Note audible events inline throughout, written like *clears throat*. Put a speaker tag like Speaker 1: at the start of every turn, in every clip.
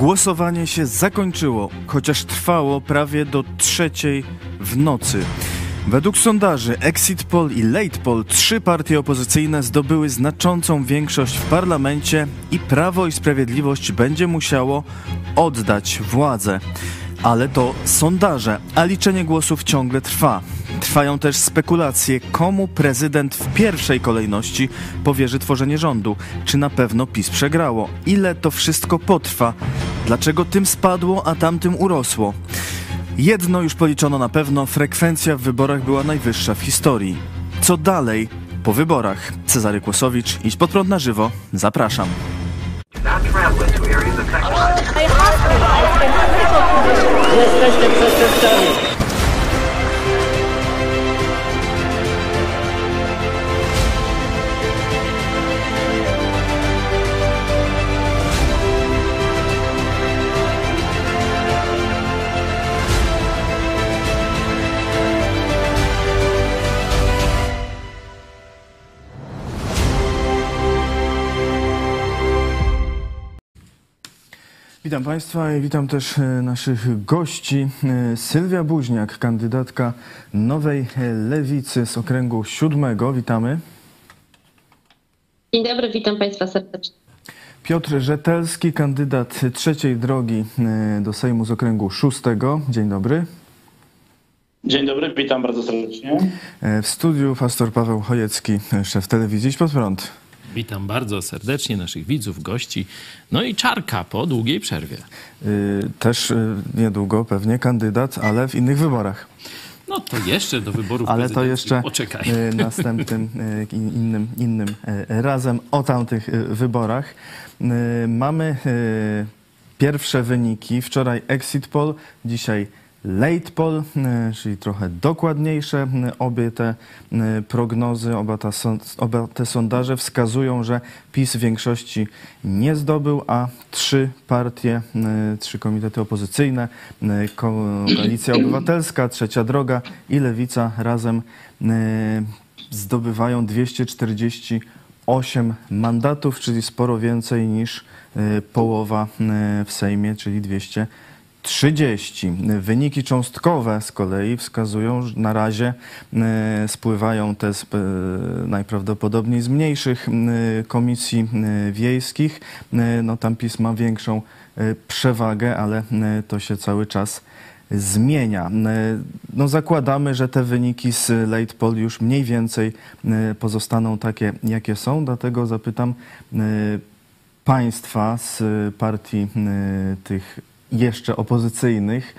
Speaker 1: Głosowanie się zakończyło, chociaż trwało prawie do trzeciej w nocy. Według sondaży Exit Poll i Late Poll trzy partie opozycyjne zdobyły znaczącą większość w parlamencie i Prawo i Sprawiedliwość będzie musiało oddać władzę. Ale to sondaże, a liczenie głosów ciągle trwa. Trwają też spekulacje, komu prezydent w pierwszej kolejności powierzy tworzenie rządu. Czy na pewno PiS przegrało? Ile to wszystko potrwa? Dlaczego tym spadło, a tamtym urosło? Jedno już policzono na pewno, frekwencja w wyborach była najwyższa w historii. Co dalej po wyborach? Cezary Kłosowicz, idź pod prąd na żywo. Zapraszam.
Speaker 2: Jesteście przestępcami.
Speaker 1: Witam Państwa i witam też e, naszych gości. E, Sylwia Buźniak, kandydatka Nowej Lewicy z okręgu siódmego. Witamy.
Speaker 3: Dzień dobry, witam Państwa serdecznie.
Speaker 1: Piotr Rzetelski, kandydat trzeciej drogi e, do Sejmu z okręgu szóstego. Dzień dobry.
Speaker 4: Dzień dobry, witam bardzo serdecznie.
Speaker 1: W studiu pastor Paweł Chojecki, szef telewizji Idź Pod Prąd.
Speaker 5: Witam bardzo serdecznie naszych widzów, gości. No i czarka po długiej przerwie.
Speaker 1: Też niedługo pewnie kandydat, ale w innych wyborach.
Speaker 5: No to jeszcze do wyborów
Speaker 1: Ale to jeszcze
Speaker 5: poczekaj. *laughs*
Speaker 1: następnym, innym, innym razem o tamtych wyborach. Mamy pierwsze wyniki. Wczoraj Exit Poll, dzisiaj Late Poll, czyli trochę dokładniejsze. Obie te prognozy, oba, ta, oba te sondaże wskazują, że PiS większości nie zdobył, a trzy partie, trzy komitety opozycyjne, Koalicja Obywatelska, Trzecia Droga i Lewica razem zdobywają 248 mandatów, czyli sporo więcej niż połowa w Sejmie, czyli 200 30. Wyniki cząstkowe z kolei wskazują, że na razie spływają te z, najprawdopodobniej z mniejszych komisji wiejskich. No tam PiS ma większą przewagę, ale to się cały czas zmienia. No zakładamy, że te wyniki z late poll już mniej więcej pozostaną takie, jakie są, dlatego zapytam państwa z partii tych jeszcze opozycyjnych.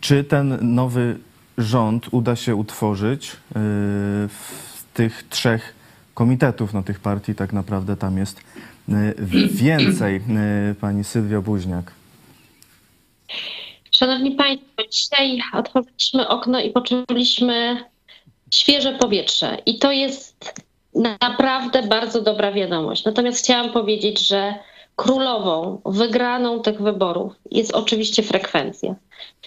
Speaker 1: Czy ten nowy rząd uda się utworzyć w tych trzech komitetów, no tych partii tak naprawdę tam jest więcej. Pani Sylwia Buźniak.
Speaker 3: Szanowni Państwo, dzisiaj otworzyliśmy okno i poczuliśmy świeże powietrze i to jest naprawdę bardzo dobra wiadomość. Natomiast chciałam powiedzieć, że królową, wygraną tych wyborów jest oczywiście frekwencja.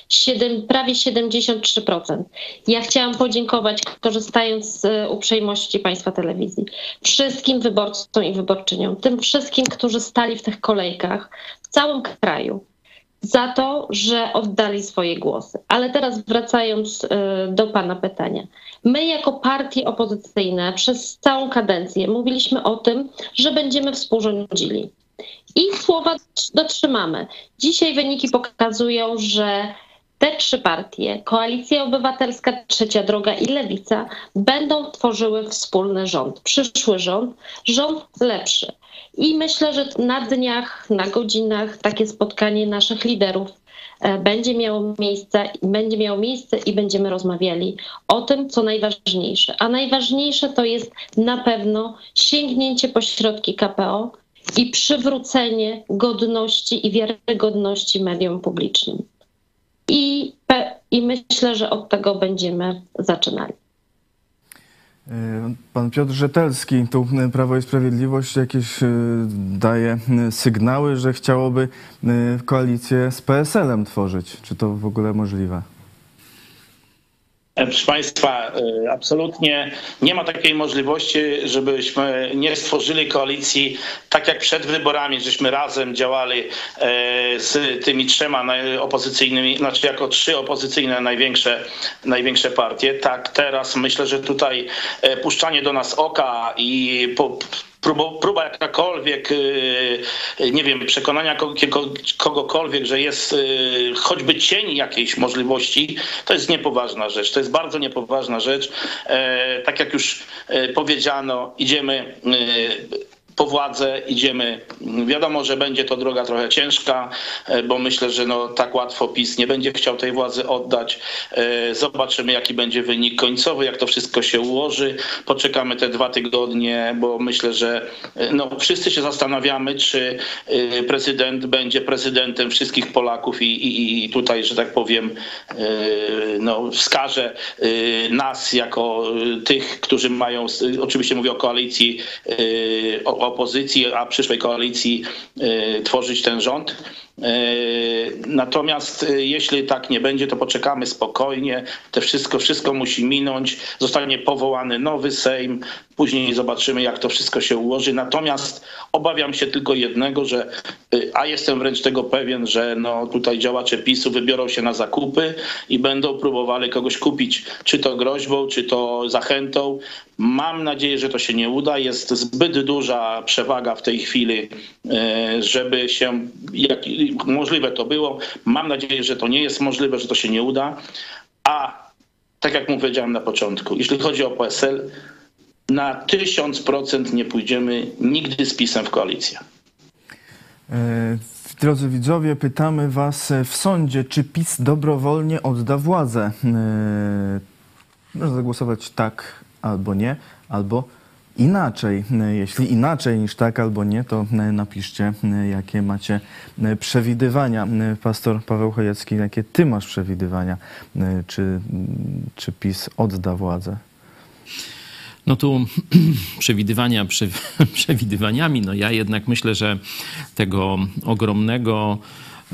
Speaker 3: 7, prawie 73%. Ja chciałam podziękować, korzystając z uprzejmości Państwa telewizji, wszystkim wyborcom i wyborczyniom, tym wszystkim, którzy stali w tych kolejkach w całym kraju, za to, że oddali swoje głosy. Ale teraz wracając do Pana pytania. My jako partie opozycyjne przez całą kadencję mówiliśmy o tym, że będziemy współrządzili. I słowa dotrzymamy. Dzisiaj wyniki pokazują, że te trzy partie, Koalicja Obywatelska, Trzecia Droga i Lewica, będą tworzyły wspólny rząd, przyszły rząd, rząd lepszy. I myślę, że na dniach, na godzinach takie spotkanie naszych liderów będzie miało miejsce, będzie miało miejsce i będziemy rozmawiali o tym, co najważniejsze. A najważniejsze to jest na pewno sięgnięcie po środki KPO, i przywrócenie godności i wiarygodności mediom publicznym. I, I myślę, że od tego będziemy zaczynali.
Speaker 1: Pan Piotr Rzetelski, tu Prawo i Sprawiedliwość jakieś daje sygnały, że chciałoby koalicję z PSL-em tworzyć. Czy to w ogóle możliwe?
Speaker 4: Proszę Państwa, e, absolutnie nie ma takiej możliwości, żebyśmy nie stworzyli koalicji tak jak przed wyborami, żeśmy razem działali e, z tymi trzema opozycyjnymi, znaczy jako trzy opozycyjne największe, największe partie. Tak teraz myślę, że tutaj puszczanie do nas oka i po, próba, jakakolwiek, y, nie wiem, przekonania kogokolwiek, że jest y, choćby cień jakiejś możliwości, to jest niepoważna rzecz. To jest bardzo niepoważna rzecz. E, tak jak już e, powiedziano, idziemy y, po władzę idziemy. Wiadomo, że będzie to droga trochę ciężka, e, bo myślę, że no, tak łatwo PiS nie będzie chciał tej władzy oddać. E, zobaczymy, jaki będzie wynik końcowy, jak to wszystko się ułoży. Poczekamy te dwa tygodnie, bo myślę, że e, no, wszyscy się zastanawiamy, czy prezydent będzie prezydentem wszystkich Polaków i, i, i tutaj, że tak powiem, no, wskaże nas jako tych, którzy mają, oczywiście mówię o koalicji, o opozycji, a przyszłej koalicji y, tworzyć ten rząd. E, natomiast e, jeśli tak nie będzie, to poczekamy spokojnie. To wszystko, wszystko musi minąć. Zostanie powołany nowy Sejm. Później zobaczymy, jak to wszystko się ułoży. Natomiast obawiam się tylko jednego, że, e, a jestem wręcz tego pewien, że no tutaj działacze PiSu wybiorą się na zakupy i będą próbowali kogoś kupić, czy to groźbą, czy to zachętą. Mam nadzieję, że to się nie uda. Jest zbyt duża przewaga w tej chwili, żeby się możliwe to było. Mam nadzieję, że to nie jest możliwe, że to się nie uda. A tak jak mu na początku, jeśli chodzi o PSL, na tysiąc procent nie pójdziemy nigdy z PiSem w koalicję.
Speaker 1: E, drodzy widzowie, pytamy Was w sądzie, czy PiS dobrowolnie odda władzę. E, można zagłosować tak albo nie, albo inaczej. Jeśli inaczej niż tak albo nie, to napiszcie, jakie macie przewidywania. Pastor Paweł Chojecki, jakie ty masz przewidywania? Czy, czy PiS odda władzę?
Speaker 5: No tu *clears throat* przewidywania prze, *clears throat* przewidywaniami, no ja jednak myślę, że tego ogromnego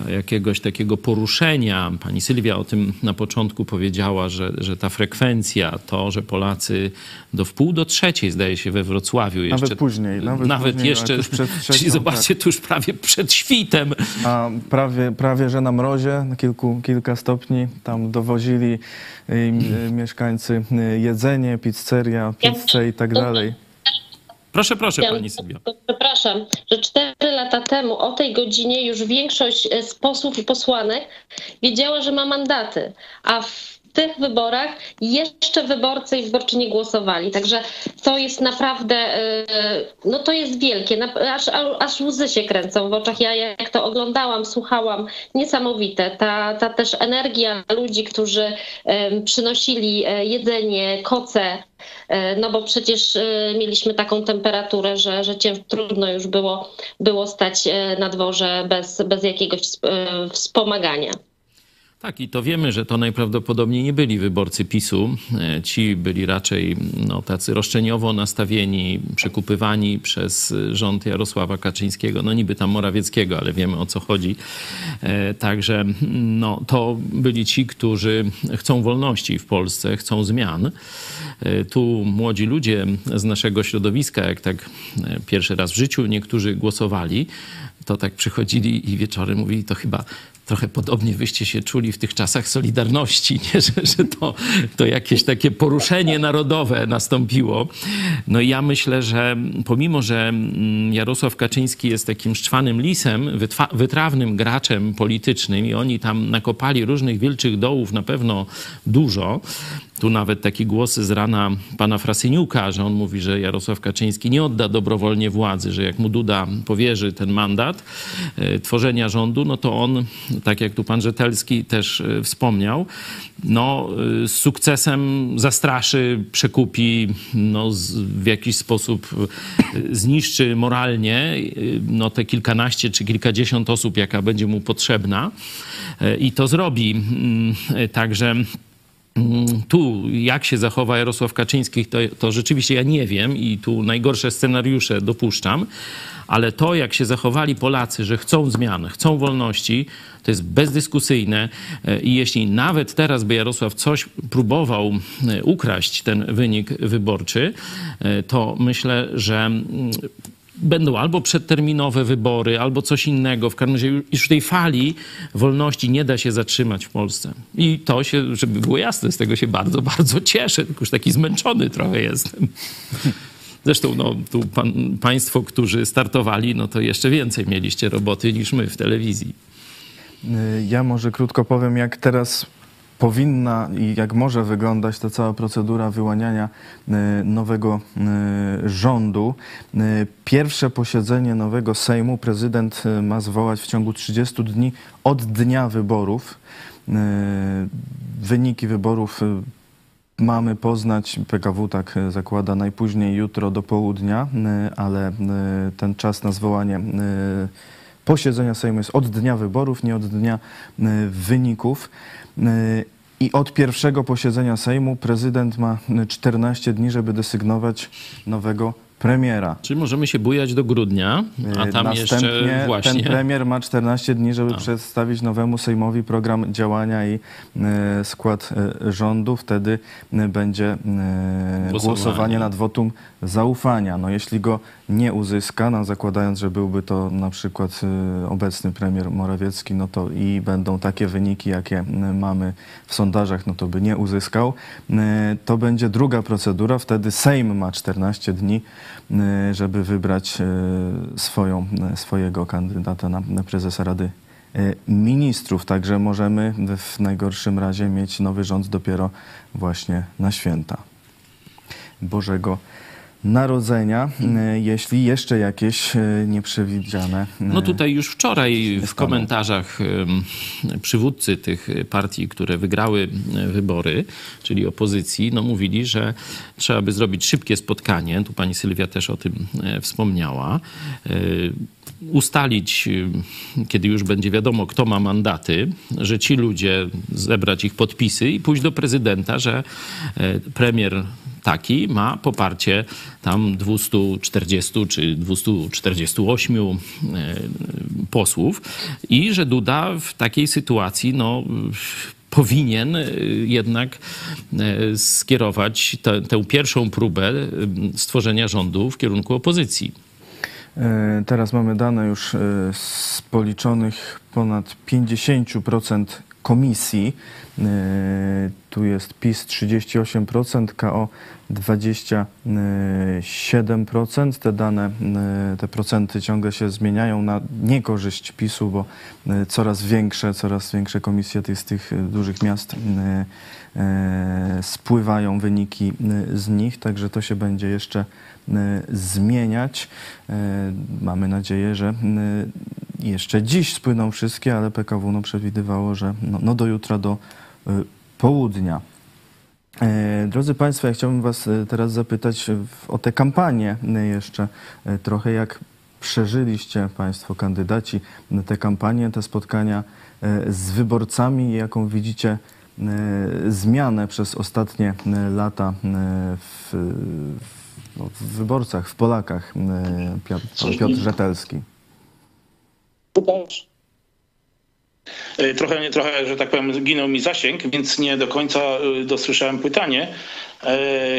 Speaker 5: jakiegoś takiego poruszenia. Pani Sylwia o tym na początku powiedziała, że, że ta frekwencja, to, że Polacy do wpół do trzeciej, zdaje się, we Wrocławiu
Speaker 1: jeszcze. Nawet później. Nawet,
Speaker 5: nawet
Speaker 1: później,
Speaker 5: jeszcze, tuż przed *laughs* trzecią, czyli zobaczcie, tak. tuż prawie przed świtem.
Speaker 1: A prawie, prawie że na mrozie, na kilku, kilka stopni, tam dowozili y, mieszkańcy y, jedzenie, pizzeria, pizzę i tak dalej.
Speaker 5: Proszę, proszę, pani Sylwia.
Speaker 3: Przepraszam, że cztery lata temu o tej godzinie już większość e, z posłów i posłanek wiedziała, że ma mandaty, a w tych wyborach jeszcze wyborcy i wyborczynie głosowali. Także to jest naprawdę, e, no to jest wielkie, aż, aż łzy się kręcą w oczach. Ja jak to oglądałam, słuchałam, niesamowite. Ta, ta też energia ludzi, którzy przynosili e, jedzenie, koce, E, no bo przecież e, mieliśmy taką temperaturę, że, że cię trudno już było, było stać e, na dworze bez, bez jakiegoś wspomagania.
Speaker 5: Tak, i to wiemy, że to najprawdopodobniej nie byli wyborcy PiSu. Ci byli raczej no, tacy roszczeniowo nastawieni, przekupywani przez rząd Jarosława Kaczyńskiego, no niby tam Morawieckiego, ale wiemy o co chodzi. Także no, to byli ci, którzy chcą wolności w Polsce, chcą zmian. E, tu młodzi ludzie z naszego środowiska, jak tak e, pierwszy raz w życiu niektórzy głosowali, to tak przychodzili i wieczorem mówili, to chyba trochę podobnie wyście się czuli w tych czasach Solidarności, nie? *laughs* Że, że to, to jakieś takie poruszenie narodowe nastąpiło. No i ja myślę, że pomimo, że mm, Jarosław Kaczyński jest takim szczwanym lisem, wytrawnym graczem politycznym i oni tam nakopali różnych wilczych dołów na pewno dużo, tu nawet takie głosy z rana pana Frasyniuka, że on mówi, że Jarosław Kaczyński nie odda dobrowolnie władzy, że jak mu Duda powierzy ten mandat e, tworzenia rządu, no to on, tak jak tu pan Rzetelski też e, wspomniał, no, e, z sukcesem zastraszy, przekupi, no, z, w jakiś sposób zniszczy moralnie no, te kilkanaście czy kilkadziesiąt osób, jaka będzie mu potrzebna i to zrobi. Mm, także tu, jak się zachowa Jarosław Kaczyński, to, to rzeczywiście ja nie wiem i tu najgorsze scenariusze dopuszczam, ale to, jak się zachowali Polacy, że chcą zmian, chcą wolności, to jest bezdyskusyjne. E, i jeśli nawet teraz by Jarosław coś próbował e, ukraść, ten wynik wyborczy, e, to myślę, że mm, będą albo przedterminowe wybory, albo coś innego. W każdym razie już tej fali wolności nie da się zatrzymać w Polsce. I to się, żeby było jasne, z tego się bardzo, *laughs* bardzo cieszę, tylko już taki zmęczony trochę jestem. Zresztą no, tu pan, państwo, którzy startowali, no to jeszcze więcej mieliście roboty niż my w telewizji.
Speaker 1: Ja może krótko powiem, jak teraz powinna i jak może wyglądać ta cała procedura wyłaniania e, nowego e, rządu. E, pierwsze posiedzenie nowego Sejmu prezydent ma zwołać w ciągu 30 dni od dnia wyborów. Wyniki wyborów mamy poznać, PKW tak zakłada, najpóźniej jutro do południa, ale ten czas na zwołanie posiedzenia Sejmu jest od dnia wyborów, nie od dnia wyników. I od pierwszego posiedzenia Sejmu prezydent ma 14 dni, żeby desygnować nowego premiera.
Speaker 5: Czyli możemy się bujać do grudnia, a tam
Speaker 1: Następnie
Speaker 5: jeszcze właśnie...
Speaker 1: ten premier ma 14 dni, żeby a. przedstawić nowemu Sejmowi program działania i e, skład e, rządu. Wtedy e, będzie głosowanie. głosowanie nad wotum zaufania. No jeśli go nie uzyska, no zakładając, że byłby to na przykład obecny premier Morawiecki, no to i będą takie wyniki, jakie mamy w sondażach, no to by nie uzyskał. To będzie druga procedura, wtedy Sejm ma 14 dni żeby wybrać y, swoją, y, swojego kandydata na, na prezesa Rady Ministrów. Także możemy w najgorszym razie mieć nowy rząd dopiero właśnie na święta Bożego Narodzenia, jeśli jeszcze jakieś nieprzewidziane.
Speaker 5: No tutaj już wczoraj w komentarzach przywódcy tych partii, które wygrały wybory, czyli opozycji, no mówili, że trzeba by zrobić szybkie spotkanie. Tu pani Sylwia też o tym e, wspomniała. E, ustalić, e, kiedy już będzie wiadomo, kto ma mandaty, że ci ludzie zebrać ich podpisy i pójść do prezydenta, że premier taki ma poparcie tam 240 czy 248 e, posłów i że Duda w takiej sytuacji no, powinien e, jednak e, skierować tę, tę pierwszą próbę stworzenia rządu w kierunku opozycji.
Speaker 1: Teraz mamy dane już z policzonych ponad 50% komisji. Tu jest PiS 38%, KO 27%. Te dane, te procenty ciągle się zmieniają na niekorzyść PiSu, bo coraz większe, coraz większe komisje z tych dużych miast spływają wyniki z nich, także to się będzie jeszcze zmieniać. Mamy nadzieję, że jeszcze dziś spłyną wszystkie, ale PKW no, przewidywało, że no, no do jutra do południa. Drodzy Państwo, ja chciałbym Was teraz zapytać o tę kampanię jeszcze trochę, jak przeżyliście Państwo, kandydaci, te kampanie, te spotkania z wyborcami, jaką widzicie zmianę przez ostatnie lata w, no, w wyborcach, w Polakach, Piotr, Piotr Rzetelski.
Speaker 4: Y, trochę, trochę, że tak powiem, zginął mi zasięg, więc nie do końca y, dosłyszałem pytanie.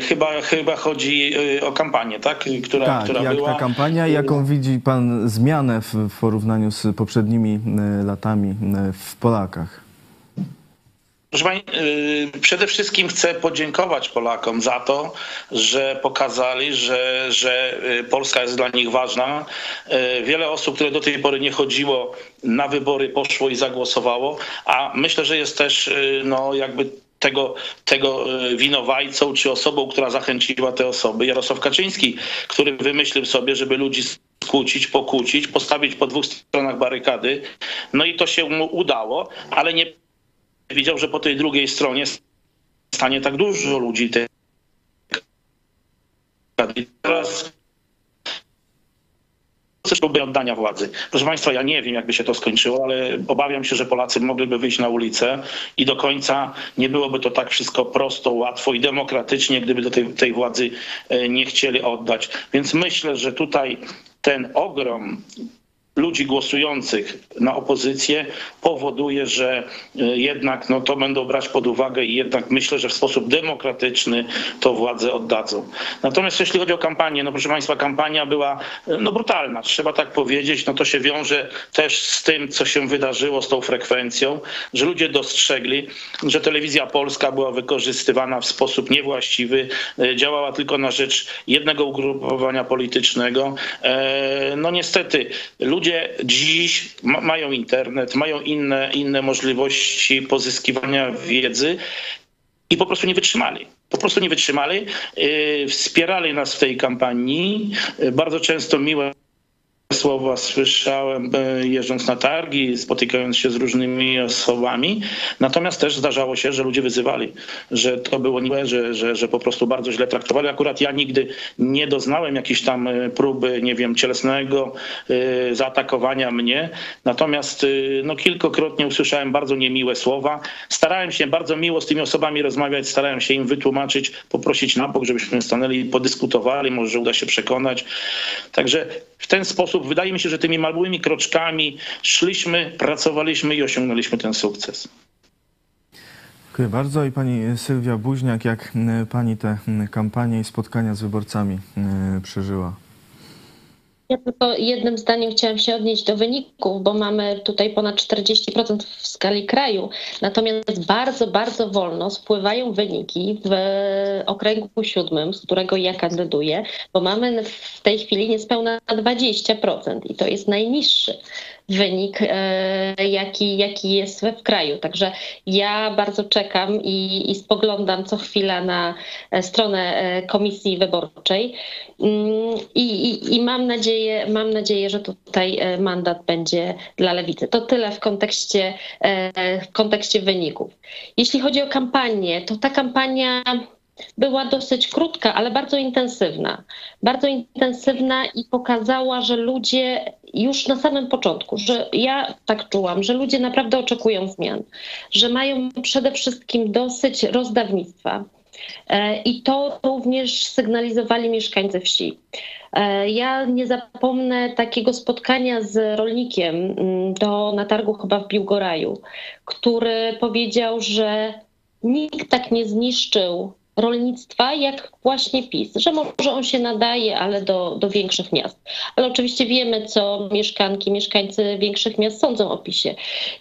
Speaker 4: Chyba, chyba chodzi o kampanię, tak?
Speaker 1: Która, tak, która jak była. ta kampania, jaką widzi pan zmianę w porównaniu z poprzednimi latami w Polakach?
Speaker 4: Proszę Pani, y, przede wszystkim chcę podziękować Polakom za to, że pokazali, że, że y, Polska jest dla nich ważna. Y, wiele osób, które do tej pory nie chodziło na wybory, poszło i zagłosowało, a myślę, że jest też no, jakby tego, tego winowajcą czy osobą, która zachęciła te osoby, Jarosław Kaczyński, który wymyślił sobie, żeby ludzi skłócić, pokłócić, postawić po dwóch stronach barykady. No i to się mu udało, ale nie widział, że po tej drugiej stronie stanie tak dużo ludzi. Teraz próby oddania władzy. Proszę Państwa, ja nie wiem, jakby się to skończyło, ale obawiam się, że Polacy mogliby wyjść na ulicę i do końca nie byłoby to tak wszystko prosto, łatwo i demokratycznie, gdyby do tej, tej władzy e, nie chcieli oddać. Więc myślę, że tutaj ten ogrom ludzi głosujących na opozycję powoduje, że e, jednak no, to będą brać pod uwagę i jednak myślę, że w sposób demokratyczny to władzę oddadzą. Natomiast jeśli chodzi o kampanię, no proszę Państwa, kampania była e, no, brutalna, trzeba tak powiedzieć. No to się wiąże też z tym, co się wydarzyło z tą frekwencją, że ludzie dostrzegli, że telewizja polska była wykorzystywana w sposób niewłaściwy, e, działała tylko na rzecz jednego ugrupowania politycznego. No niestety ludzie ludzie dziś ma, mają internet, mają inne, inne możliwości pozyskiwania wiedzy i po prostu nie wytrzymali. Po prostu nie wytrzymali. Yy, wspierali nas w tej kampanii. Yy, bardzo często miłe słowa słyszałem e, jeżdżąc na targi, spotykając się z różnymi osobami. Natomiast też zdarzało się, że ludzie wyzywali, że to było niemiłe, że, że, że po prostu bardzo źle traktowali. Akurat ja nigdy nie doznałem jakiejś tam e, próby, nie wiem, cielesnego y, zaatakowania mnie. Natomiast no, kilkokrotnie usłyszałem bardzo niemiłe słowa. Starałem się bardzo miło z tymi osobami rozmawiać, starałem się im wytłumaczyć, poprosić na bok, żebyśmy stanęli i podyskutowali, może uda się przekonać. Także w ten sposób wydaje mi się, że tymi małymi kroczkami szliśmy, pracowaliśmy i osiągnęliśmy ten sukces.
Speaker 1: Dziękuję bardzo. I pani Sylwia Buźniak, jak pani te kampanie i spotkania z wyborcami przeżyła?
Speaker 3: Ja tylko jednym zdaniem chciałam się odnieść do wyników, bo mamy tutaj ponad 40% w skali kraju. Natomiast bardzo, bardzo wolno spływają wyniki w okręgu siódmym, z którego ja kandyduję, bo mamy w tej chwili niespełna 20% i to jest najniższy wynik, e, jaki, jaki jest w kraju. Także ja bardzo czekam i, i spoglądam co chwila na e, stronę e, komisji wyborczej mm, i, i, i mam, nadzieję, mam nadzieję, że tutaj mandat będzie dla lewicy. To tyle w kontekście, w kontekście wyników. Jeśli chodzi o kampanię, to ta kampania była dosyć krótka, ale bardzo intensywna. Bardzo intensywna i pokazała, że ludzie już na samym początku, że ja tak czułam, że ludzie naprawdę oczekują zmian, że mają przede wszystkim dosyć rozdawnictwa. E, I to również sygnalizowali mieszkańcy wsi. E, ja nie zapomnę takiego spotkania z rolnikiem mm, do, na targu chyba w Biłgoraju, który powiedział, że nikt tak nie zniszczył rolnictwa, jak właśnie PiS, że może on się nadaje, ale do, do większych miast. Ale oczywiście wiemy, co mieszkanki, mieszkańcy większych miast sądzą o PiSie.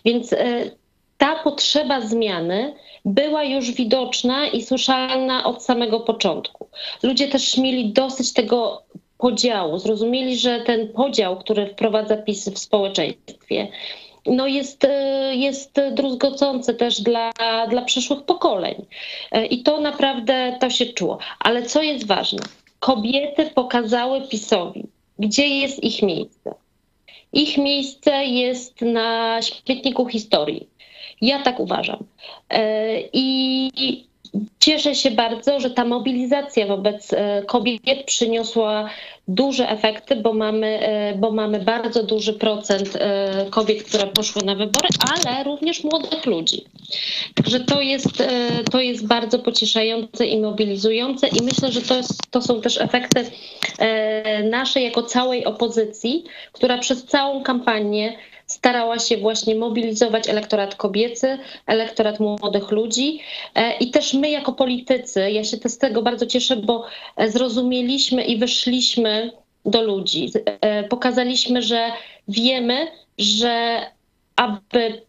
Speaker 3: Więc e, ta potrzeba zmiany była już widoczna i słyszalna od samego początku. Ludzie też mieli dosyć tego podziału, zrozumieli, że ten podział, który wprowadza PiS w społeczeństwie, no jest, e, jest druzgocące też dla, dla przyszłych pokoleń. E, I to naprawdę to się czuło. Ale co jest ważne? Kobiety pokazały PiSowi, gdzie jest ich miejsce. Ich miejsce jest na śmietniku historii. Ja tak uważam. E, I Cieszę się bardzo, że ta mobilizacja wobec e, kobiet przyniosła duże efekty, bo mamy, e, bo mamy bardzo duży procent e, kobiet, które poszły na wybory, ale również młodych ludzi. Także to jest, to jest bardzo pocieszające i mobilizujące i myślę, że to, jest, to są też efekty naszej jako całej opozycji, która przez całą kampanię starała się właśnie mobilizować elektorat kobiecy, elektorat młodych ludzi e, i też my jako politycy, ja się z tego bardzo cieszę, bo e, zrozumieliśmy i wyszliśmy do ludzi. E, pokazaliśmy, że wiemy, że aby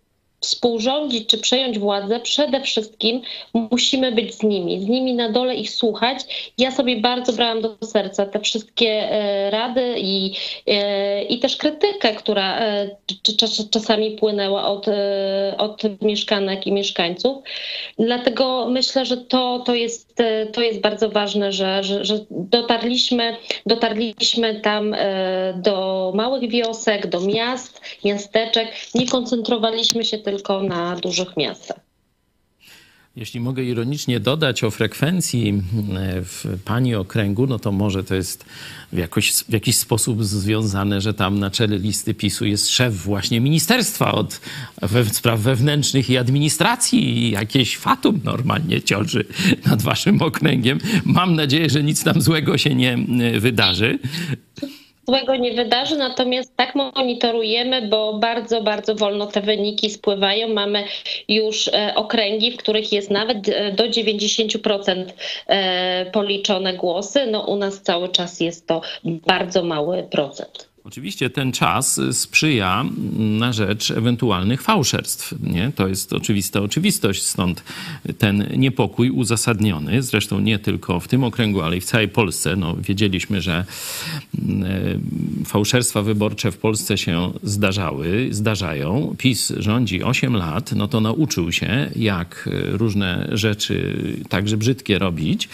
Speaker 3: współrządzić czy przejąć władzę, przede wszystkim musimy być z nimi, z nimi na dole ich słuchać. Ja sobie bardzo brałam do serca te wszystkie e, rady i, e, i też krytykę, która e, czasami płynęła od, od mieszkanek i mieszkańców. Dlatego myślę, że to, to, jest, to jest bardzo ważne, że, że, że dotarliśmy, dotarliśmy tam do małych wiosek, do miast, miasteczek. Nie koncentrowaliśmy się tylko tylko na dużych miastach.
Speaker 5: Jeśli mogę ironicznie dodać o frekwencji e, w pani okręgu, no to może to jest w, jakoś, w jakiś sposób związane, że tam na czele listy PiSu jest szef właśnie ministerstwa od we, spraw wewnętrznych i administracji i jakieś fatum normalnie ciąży nad waszym okręgiem. Mam nadzieję, że nic tam złego się nie e, wydarzy
Speaker 3: złego nie wydarzy, natomiast tak monitorujemy, bo bardzo, bardzo wolno te wyniki spływają. Mamy już e, okręgi, w których jest nawet e, do 90% e, policzone głosy. No u nas cały czas jest to bardzo mały procent.
Speaker 5: Oczywiście ten czas sprzyja na rzecz ewentualnych fałszerstw. Nie? To jest oczywista oczywistość, stąd ten niepokój uzasadniony. Zresztą nie tylko w tym okręgu, ale i w całej Polsce. No, wiedzieliśmy, że mm, e, fałszerstwa wyborcze w Polsce się zdarzały, zdarzają. PiS rządzi 8 lat, no to nauczył się, jak różne rzeczy, także brzydkie, robić.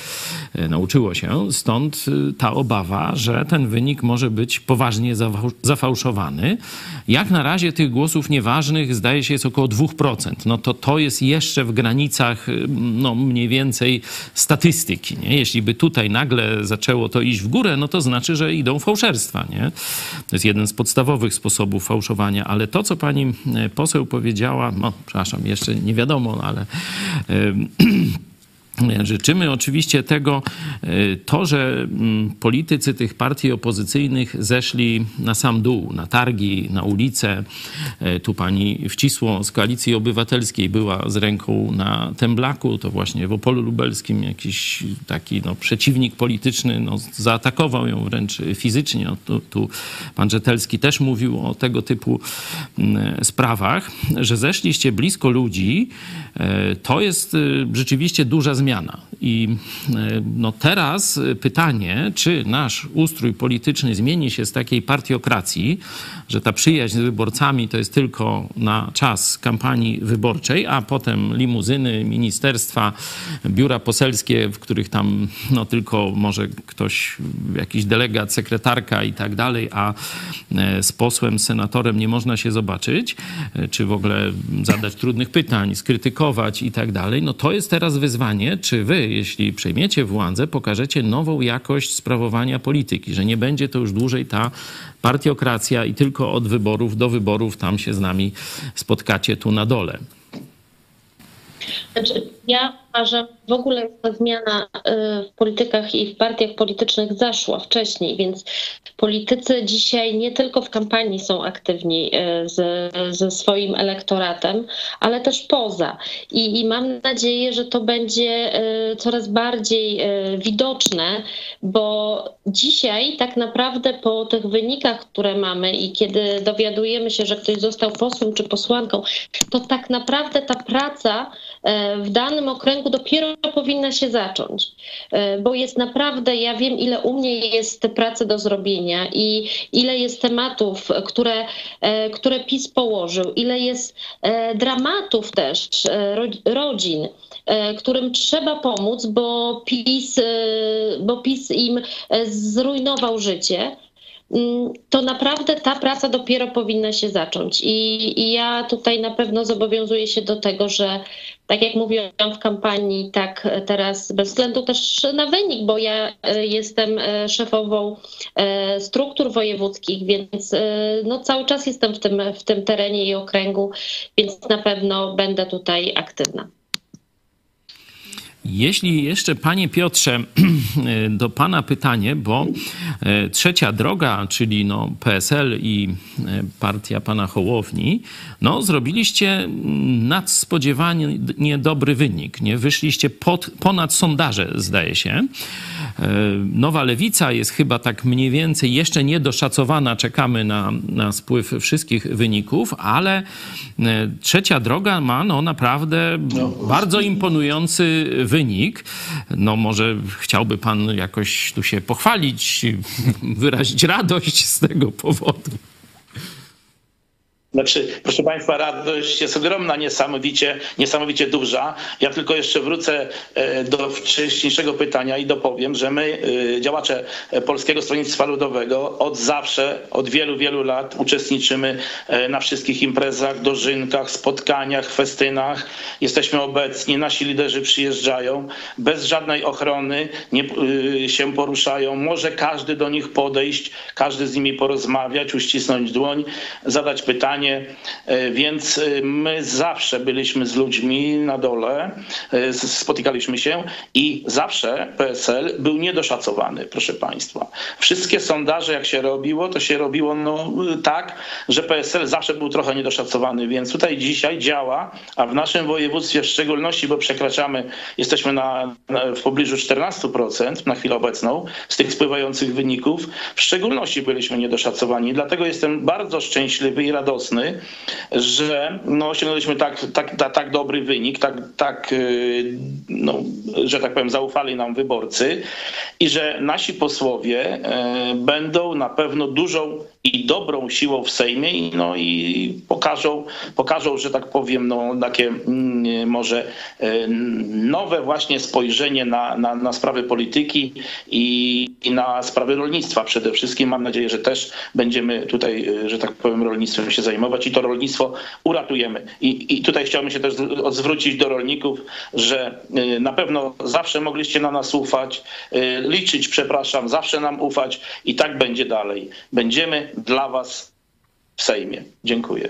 Speaker 5: E, nauczyło się, stąd ta obawa, że ten wynik może być poważnie zafałszowany. Jak na razie tych głosów nieważnych zdaje się jest około 2%. No to to jest jeszcze w granicach y, no mniej więcej statystyki. Nie? Jeśli by tutaj nagle zaczęło to iść w górę, no to znaczy, że idą fałszerstwa. Nie? To jest jeden z podstawowych sposobów fałszowania. Ale to, co pani y, poseł powiedziała, no przepraszam, jeszcze nie wiadomo, ale... *clears throat* Życzymy oczywiście tego, e, to, że mm, politycy tych partii opozycyjnych zeszli na sam dół, na targi, na ulicę. E, tu pani Wcisło z Koalicji Obywatelskiej była z ręką na temblaku, to właśnie w Opolu Lubelskim jakiś taki no, przeciwnik polityczny no, zaatakował ją wręcz fizycznie. No, tu, tu pan Rzetelski też mówił o tego typu mm, sprawach, że zeszliście blisko ludzi. E, to jest rzeczywiście duża zmiana zmiana. I e, no teraz pytanie, czy nasz ustrój polityczny zmieni się z takiej partiokracji, że ta przyjaźń z wyborcami to jest tylko na czas kampanii wyborczej, a potem limuzyny, ministerstwa, biura poselskie, w których tam no tylko może ktoś, jakiś delegat, sekretarka i tak dalej, a e, z posłem, senatorem nie można się zobaczyć, e, czy w ogóle zadać trudnych pytań, skrytykować i tak dalej, no to jest teraz wyzwanie, czy wy, jeśli przejmiecie władzę, pokażecie nową jakość sprawowania polityki, że nie będzie to już dłużej ta partiokracja i tylko od wyborów do wyborów tam się z nami spotkacie tu na dole.
Speaker 3: Znaczy, ja uważam, w ogóle ta zmiana y, w politykach i w partiach politycznych zaszła wcześniej, więc politycy dzisiaj nie tylko w kampanii są aktywni y, z, ze swoim elektoratem, ale też poza. I, I, mam nadzieję, że to będzie y, coraz bardziej widoczne, bo dzisiaj tak naprawdę po tych wynikach, które mamy i kiedy dowiadujemy się, że ktoś został posłem czy posłanką, to tak naprawdę ta praca w danym okręgu dopiero powinna się zacząć, e, bo jest naprawdę, ja wiem ile u mnie jest pracy do zrobienia i ile jest tematów, które, e, które PiS położył, ile jest e, dramatów też rodzin, którym trzeba pomóc, bo PiS, bo PiS im zrujnował życie to naprawdę ta praca dopiero powinna się zacząć. I, I, ja tutaj na pewno zobowiązuję się do tego, że tak jak mówiłam w kampanii, tak teraz bez względu też na wynik, bo ja e, jestem e, szefową e, struktur wojewódzkich, więc no cały czas jestem w tym, w tym terenie i okręgu, więc na pewno będę tutaj aktywna.
Speaker 5: Jeśli jeszcze, panie Piotrze, *clears throat* do pana pytanie, bo e, trzecia droga, czyli no PSL i e, partia pana Hołowni, no zrobiliście nadspodziewanie dobry wynik. Nie? Wyszliście pod, ponad sondaże, zdaje się. E, Nowa Lewica jest chyba tak mniej więcej jeszcze niedoszacowana. Czekamy na, na spływ wszystkich wyników, ale trzecia droga ma no, naprawdę no. bardzo imponujący wynik. No może chciałby pan jakoś tu się pochwalić, *laughs* wyrazić radość z tego powodu.
Speaker 4: Znaczy, proszę Państwa, radość jest ogromna, niesamowicie, niesamowicie duża. Ja tylko jeszcze wrócę e, do wcześniejszego pytania i dopowiem, że my, e, działacze Polskiego Stronnictwa Ludowego, od zawsze, od wielu, wielu lat uczestniczymy e, na wszystkich imprezach, dożynkach, spotkaniach, festynach. Jesteśmy obecni, nasi liderzy przyjeżdżają, bez żadnej ochrony nie, się poruszają. Może każdy do nich podejść, każdy z nimi porozmawiać, uścisnąć dłoń, zadać pytanie E, więc e, my zawsze byliśmy z ludźmi na dole, e, spotykaliśmy się i zawsze PSL był niedoszacowany, proszę Państwa. Wszystkie sondaże, jak się robiło, to się robiło no, tak, że PSL zawsze był trochę niedoszacowany, więc tutaj dzisiaj działa, a w naszym województwie w szczególności, bo przekraczamy, jesteśmy na, na w pobliżu 14% na chwilę obecną z tych spływających wyników, w szczególności byliśmy niedoszacowani. Dlatego jestem bardzo szczęśliwy i radosny, radosny, że no, osiągnęliśmy tak, tak, tak, tak dobry wynik, tak, tak y, no, że tak powiem, zaufali nam wyborcy i że nasi posłowie y, będą na pewno dużą i dobrą siłą w Sejmie no, i pokażą, pokażą, że tak powiem, no, takie mm, może y, nowe właśnie spojrzenie na, na, na sprawy polityki i, i na sprawy rolnictwa przede wszystkim. Mam nadzieję, że też będziemy tutaj, że tak powiem, rolnictwem się zajmować i to rolnictwo uratujemy. I, i tutaj chciałbym się też zwrócić do rolników, że y, na pewno zawsze mogliście na nas ufać, liczyć, przepraszam, zawsze nam ufać i tak będzie dalej. Będziemy dla was w Sejmie. Dziękuję.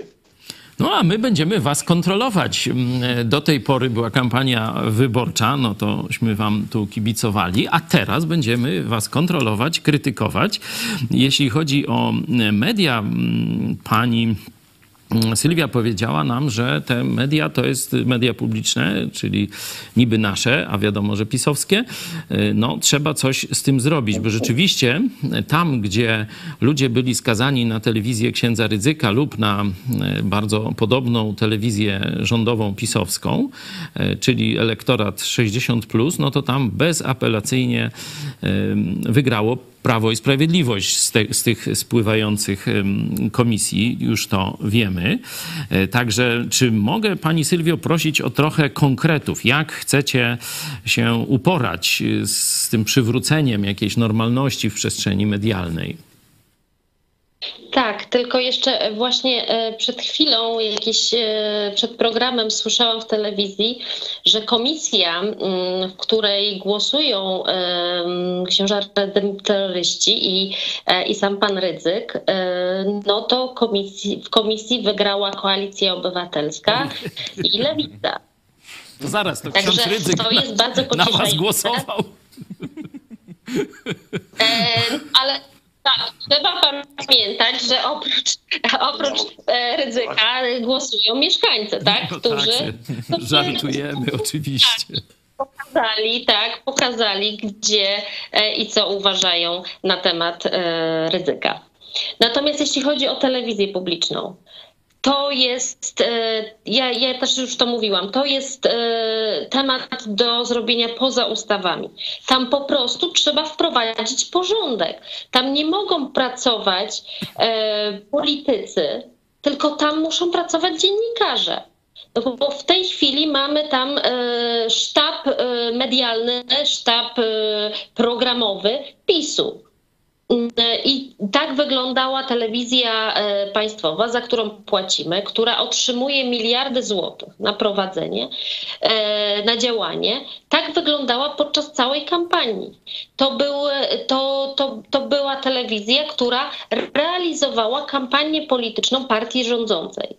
Speaker 5: No a my będziemy was kontrolować. Mm, do tej pory była kampania wyborcza, no tośmy wam tu kibicowali, a teraz będziemy was kontrolować, krytykować. Jeśli chodzi o media, mm, pani Sylwia powiedziała nam, że te media to jest media publiczne, czyli niby nasze, a wiadomo, że pisowskie. No, trzeba coś z tym zrobić, bo rzeczywiście tam, gdzie ludzie byli skazani na telewizję księdza Rydzyka lub na e, bardzo podobną telewizję rządową pisowską, czyli elektorat 60, no to tam bezapelacyjnie wygrało Prawo i Sprawiedliwość z, te, z, tych spływających komisji, już to wiemy. E, także czy mogę Pani Sylwio prosić o trochę konkretów? Jak chcecie się uporać z tym przywróceniem jakiejś normalności w przestrzeni medialnej?
Speaker 3: Tak, tylko jeszcze właśnie e, przed chwilą, jakieś e, przed programem słyszałam w telewizji, że komisja, mm, w której głosują księża terroryści i, e, i sam pan Rydzyk, no to komisji, w komisji wygrała Koalicja Obywatelska *laughs* i Lewica.
Speaker 5: To zaraz, to Także ksiądz Rydzyk to jest bardzo na, na was głosował.
Speaker 3: E, ale tak, trzeba pamiętać, że oprócz, *laughs* oprócz e, ryzyka głosują mieszkańcy, tak?
Speaker 5: No którzy. Tak, *laughs* żartujemy *laughs* oczywiście.
Speaker 3: Pokazali, tak, pokazali, gdzie e, i co uważają na temat e, ryzyka. Natomiast jeśli chodzi o telewizję publiczną, to jest, e, ja, ja też już to mówiłam, to jest e, temat do zrobienia poza ustawami. Tam po prostu trzeba wprowadzić porządek. Tam nie mogą pracować e, politycy, tylko tam muszą pracować dziennikarze. No bo w tej chwili mamy tam sztab medialny, sztab programowy PiSu. I tak wyglądała telewizja e, państwowa, za którą płacimy, która otrzymuje miliardy złotych na prowadzenie, e, na działanie. Tak wyglądała podczas całej kampanii. To, to, to, to była telewizja, która realizowała kampanię polityczną partii rządzącej.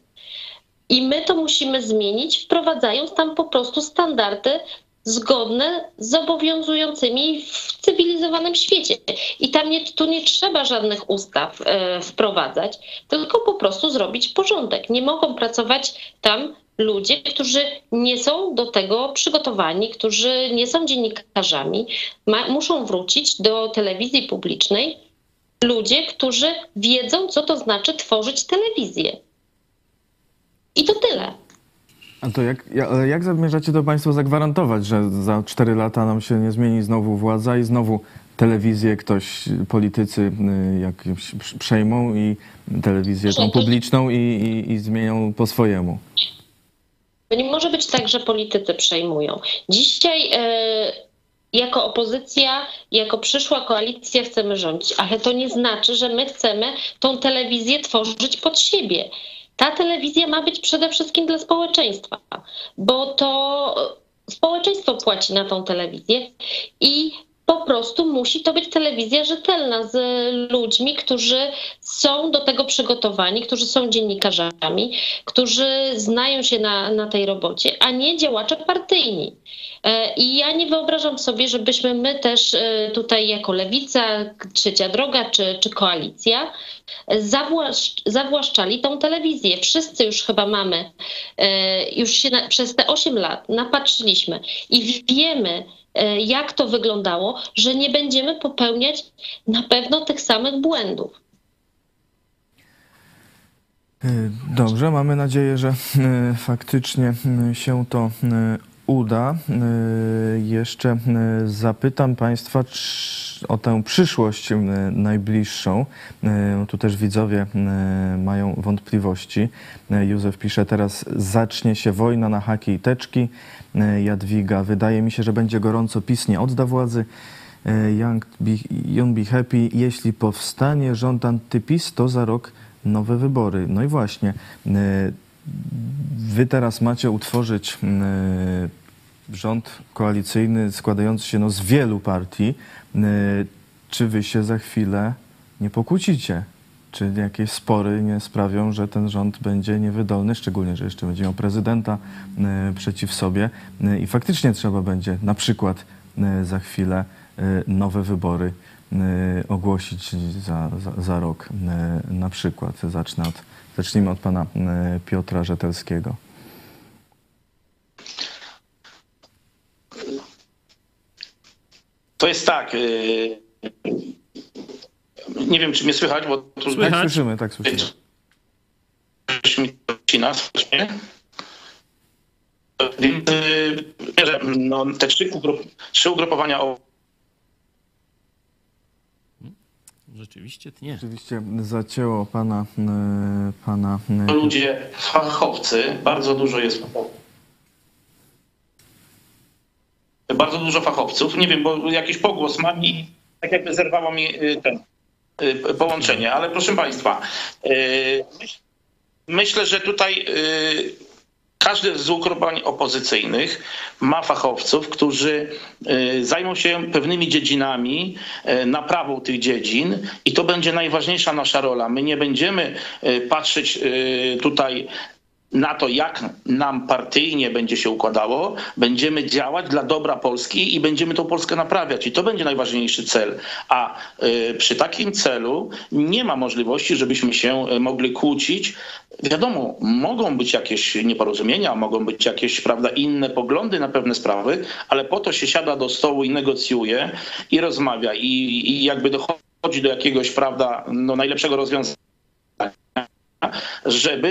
Speaker 3: I my to musimy zmienić, wprowadzając tam po prostu standardy zgodne z obowiązującymi w cywilizowanym świecie. I tam nie, tu nie trzeba żadnych ustaw e, wprowadzać, tylko po prostu zrobić porządek. Nie mogą pracować tam ludzie, którzy nie są do tego przygotowani, którzy nie są dziennikarzami, ma, muszą wrócić do telewizji publicznej ludzie, którzy wiedzą, co to znaczy tworzyć telewizję. I to tyle.
Speaker 1: A to jak, jak zamierzacie to Państwo zagwarantować, że za cztery lata nam się nie zmieni znowu władza i znowu telewizję ktoś, politycy y, jakimś przejmą i telewizję tą publiczną i, i, i zmienią po swojemu.
Speaker 3: To nie może być tak, że politycy przejmują. Dzisiaj e, jako opozycja, jako przyszła koalicja chcemy rządzić, ale to nie znaczy, że my chcemy tą telewizję tworzyć pod siebie. Ta telewizja ma być przede wszystkim dla społeczeństwa, bo to społeczeństwo płaci na tą telewizję i po prostu musi to być telewizja rzetelna z ludźmi, którzy są do tego przygotowani, którzy są dziennikarzami, którzy znają się na, na tej robocie, a nie działacze partyjni. E, I ja nie wyobrażam sobie, żebyśmy my też e, tutaj jako lewica, trzecia droga czy, czy koalicja zawłaszczali tą telewizję. Wszyscy już chyba mamy, e, już się na, przez te 8 lat napatrzyliśmy i wiemy, jak to wyglądało, że nie będziemy popełniać na pewno tych samych błędów.
Speaker 1: E, dobrze, mamy nadzieję, że e, faktycznie się to uda. Jeszcze zapytam Państwa o tę przyszłość najbliższą. Tu też widzowie mają wątpliwości. Józef pisze, teraz zacznie się wojna na haki i teczki. E, Jadwiga. Wydaje mi się, że będzie gorąco. PiS nie odda władzy. E, young be, young be happy. Jeśli powstanie rząd antypis, to za rok nowe wybory. No i właśnie, e, wy teraz macie utworzyć rząd koalicyjny składający się no, z wielu partii. Czy wy się za chwilę nie pokłócicie? Czy jakieś spory nie sprawią, że ten rząd będzie niewydolny, szczególnie, że jeszcze będzie miał prezydenta e, przeciw sobie e, i faktycznie trzeba będzie na przykład e, za chwilę nowe wybory ogłosić za, za, za rok na przykład. Zacznę od, zacznijmy od pana Piotra Rzetelskiego.
Speaker 4: To jest tak. Nie wiem, czy mnie słychać, bo tu...
Speaker 1: Słychać. Tak słyszymy, tak słyszymy.
Speaker 4: Więc no, te trzy, trzy ugrupowania o
Speaker 5: Rzeczywiście nie.
Speaker 1: Rzeczywiście zacięło pana, e, pana...
Speaker 4: E, ludzie, fachowcy, bardzo dużo jest bardzo dużo fachowców. Nie wiem, bo jakiś pogłos mam i tak jakby zerwało mi y, ten y, połączenie. Ale proszę Państwa, y, myślę, że tutaj każdy z ugrupowań opozycyjnych ma fachowców, którzy zajmą się pewnymi dziedzinami, naprawą tych dziedzin i to będzie najważniejsza nasza rola. My nie będziemy patrzeć tutaj na to, jak nam partyjnie będzie się układało, będziemy działać dla dobra Polski i będziemy tą Polskę naprawiać. I to będzie najważniejszy cel. A y, przy takim celu nie ma możliwości, żebyśmy się y, mogli kłócić. Wiadomo, mogą być jakieś nieporozumienia, mogą być jakieś prawda, inne poglądy na pewne sprawy, ale po to się siada do stołu i negocjuje i rozmawia i, i jakby dochodzi do jakiegoś prawda, no, najlepszego rozwiązania żeby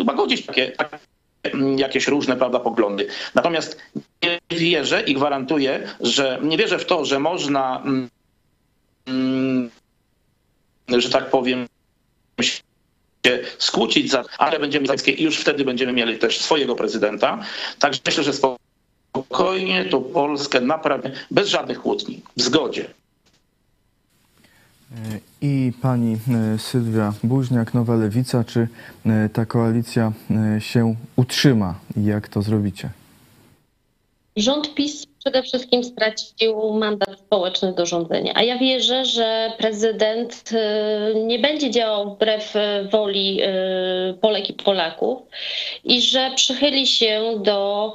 Speaker 4: y, łagodzić takie, jakieś różne prawda, poglądy. Natomiast nie wierzę i gwarantuję, że nie wierzę w to, że można, mm, że tak powiem, się skłócić, za, ale będziemy i już wtedy będziemy mieli też swojego prezydenta. Także myślę, że spokojnie to Polskę naprawdę bez żadnych kłótni, w zgodzie.
Speaker 1: I pani e, Sylwia Buźniak, Nowa Lewica, czy e, ta koalicja e, się utrzyma? I jak to zrobicie?
Speaker 3: Rząd PiS przede wszystkim stracił mandat społeczny do rządzenia, a ja wierzę, że prezydent nie będzie działał wbrew woli Polek i Polaków i że przychyli się do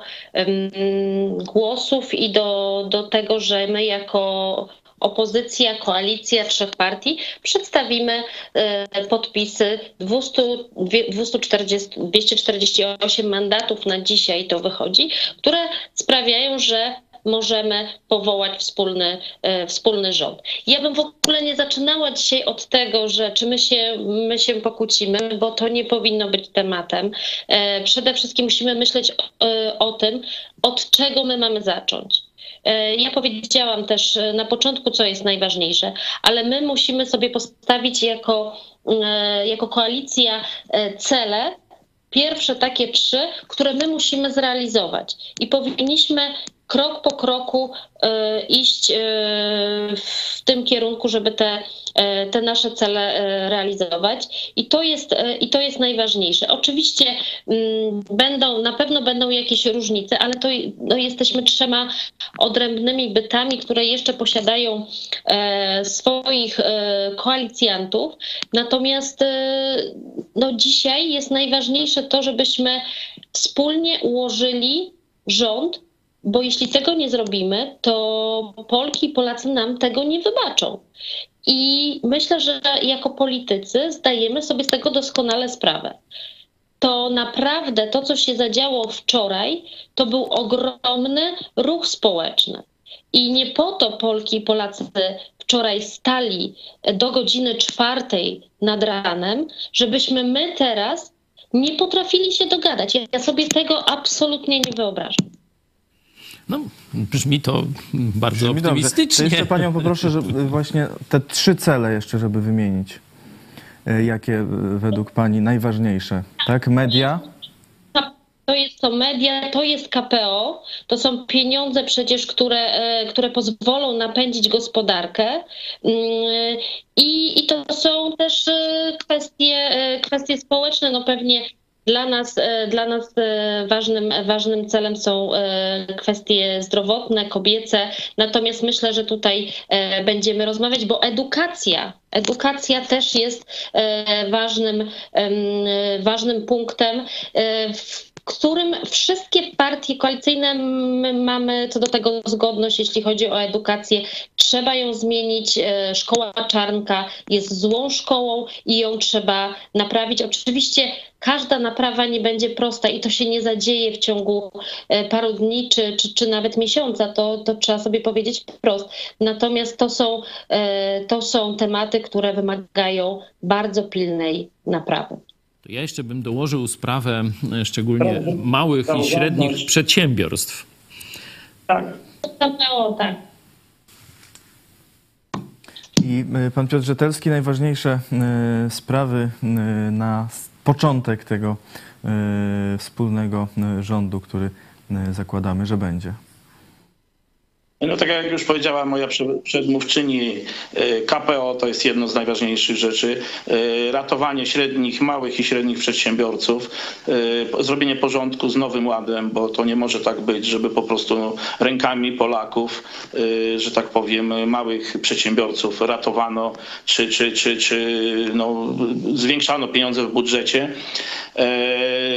Speaker 3: głosów i do, do tego, że my jako opozycja, koalicja trzech partii, przedstawimy e, podpisy 200, 240, 248 mandatów na dzisiaj to wychodzi, które sprawiają, że możemy powołać wspólny, e, wspólny rząd. Ja bym w ogóle nie zaczynała dzisiaj od tego, że czy my się, my się pokłócimy, bo to nie powinno być tematem. E, przede wszystkim musimy myśleć o, o tym, od czego my mamy zacząć. E, ja powiedziałam też na początku, co jest najważniejsze, ale my musimy sobie postawić jako, jako koalicja cele, pierwsze takie trzy, które my musimy zrealizować. I powinniśmy krok po kroku e, iść e, w tym kierunku, żeby te, e, te nasze cele realizować. I to, jest, I to jest najważniejsze. Oczywiście mm, będą, na pewno będą jakieś różnice, ale to no, jesteśmy trzema odrębnymi bytami, które jeszcze posiadają swoich koalicjantów. Natomiast no, dzisiaj jest najważniejsze to, żebyśmy wspólnie ułożyli rząd, bo jeśli tego nie zrobimy, to Polki i Polacy nam tego nie wybaczą. I myślę, że jako politycy zdajemy sobie z tego doskonale sprawę. To naprawdę to, co się zadziało wczoraj, to był ogromny ruch społeczny. I nie po to Polki i Polacy wczoraj stali do godziny czwartej nad ranem, żebyśmy my teraz nie potrafili się dogadać. Ja sobie tego absolutnie nie wyobrażam.
Speaker 5: No, brzmi to bardzo brzmi optymistycznie.
Speaker 1: Jeszcze panią poproszę, żeby *laughs* właśnie te trzy cele jeszcze, żeby wymienić. E, jakie według pani najważniejsze? Tak? Media?
Speaker 3: To jest to media, to jest KPO, to są pieniądze przecież, które, e, które pozwolą napędzić gospodarkę. Mm, I, I to są też e, kwestie, kwestie społeczne. No pewnie dla nas, e, dla nas e, ważnym, ważnym celem są e, kwestie zdrowotne, kobiece, natomiast myślę, że tutaj będziemy rozmawiać, bo edukacja, edukacja też jest ważnym, ważnym punktem, w którym wszystkie partie koalicyjne mamy co do tego zgodność, jeśli chodzi o edukację. Trzeba ją zmienić. Szkoła Czarnka jest złą szkołą i ją trzeba naprawić. Oczywiście każda naprawa nie będzie prosta i to się nie zadzieje w ciągu e, paru dni czy, czy, czy nawet miesiąca, to, to trzeba sobie powiedzieć wprost. Natomiast to są, e, to są tematy, które wymagają bardzo pilnej naprawy.
Speaker 5: Ja jeszcze bym dołożył sprawę e, szczególnie małych i średnich przedsiębiorstw.
Speaker 3: Tak. tak.
Speaker 1: I pan Piotr Rzetelski, najważniejsze sprawy na początek tego e, wspólnego e, rządu, który e, zakładamy, że będzie.
Speaker 4: No tak jak już powiedziała moja przedmówczyni, y, KPO to jest jedno z najważniejszych rzeczy. Y, ratowanie średnich, małych i średnich przedsiębiorców, y, zrobienie porządku z nowym ładem, bo to nie może tak być, żeby po prostu rękami Polaków, że tak powiem, małych przedsiębiorców ratowano, czy, czy, czy, czy no, zwiększano pieniądze w budżecie.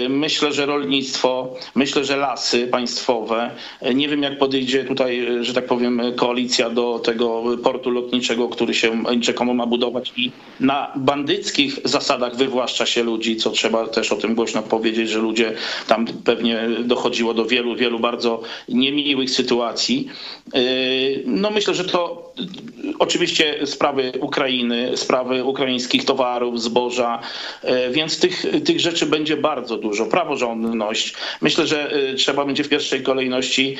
Speaker 4: Myślę, że rolnictwo, myślę, że lasy państwowe. Nie wiem, jak podejdzie tutaj że tak powiem, koalicja do tego portu lotniczego, który się rzekomo ma budować i na bandyckich zasadach wywłaszcza się ludzi, co trzeba też o tym głośno powiedzieć, że ludzie tam pewnie dochodziło do wielu, wielu bardzo niemiłych sytuacji. Yy, no myślę, że to oczywiście sprawy Ukrainy, sprawy ukraińskich towarów, zboża, yy, więc tych, tych rzeczy będzie bardzo dużo. Praworządność. Myślę, że yy, trzeba będzie w pierwszej kolejności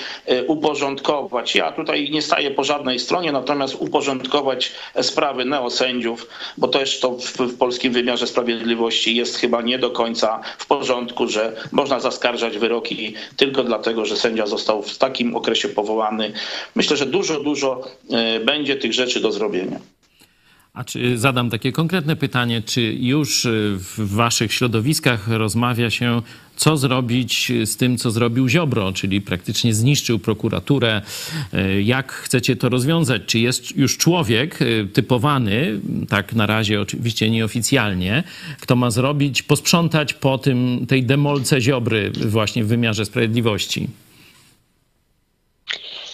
Speaker 4: uporządkować ja tutaj nie staję po żadnej stronie, natomiast uporządkować sprawy neosędziów, bo też to w, w polskim wymiarze sprawiedliwości jest chyba nie do końca w porządku, że można zaskarżać wyroki tylko dlatego, że sędzia został w takim okresie powołany. Myślę, że dużo, dużo e, będzie tych rzeczy do zrobienia.
Speaker 5: A czy zadam takie konkretne pytanie, czy już w waszych środowiskach rozmawia się, co zrobić z tym, co zrobił Ziobro, czyli praktycznie zniszczył prokuraturę? Jak chcecie to rozwiązać? Czy jest już człowiek e, typowany, tak na razie oczywiście nieoficjalnie, kto ma zrobić, posprzątać po tym, tej demolce Ziobry właśnie w wymiarze sprawiedliwości?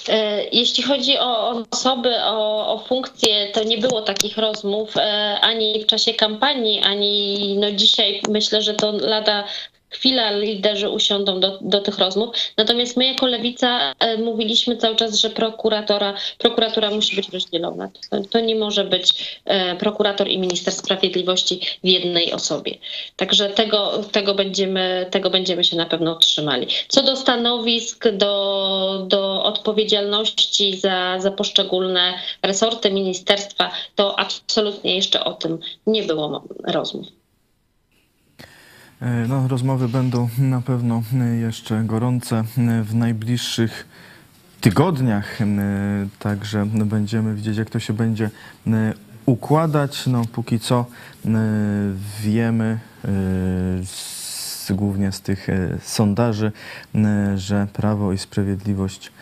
Speaker 3: E, jeśli chodzi o osoby, o, o funkcje, to nie było takich rozmów e, ani w czasie kampanii, ani no dzisiaj. Myślę, że to lada chwila liderzy usiądą do, do tych rozmów. Natomiast my jako lewica e, mówiliśmy cały czas, że prokuratora, prokuratura musi być rozdzielona. To, to nie może być e, prokurator i minister sprawiedliwości w jednej osobie. Także tego, tego, będziemy, tego będziemy się na pewno trzymali. Co do stanowisk, do, do odpowiedzialności za, za poszczególne resorty, ministerstwa, to absolutnie jeszcze o tym nie było rozmów.
Speaker 1: E, no, rozmowy będą na pewno e, jeszcze gorące e, w najbliższych tygodniach, także będziemy widzieć, jak to się będzie układać. No, póki co wiemy z, głównie z tych sondaży, że Prawo i Sprawiedliwość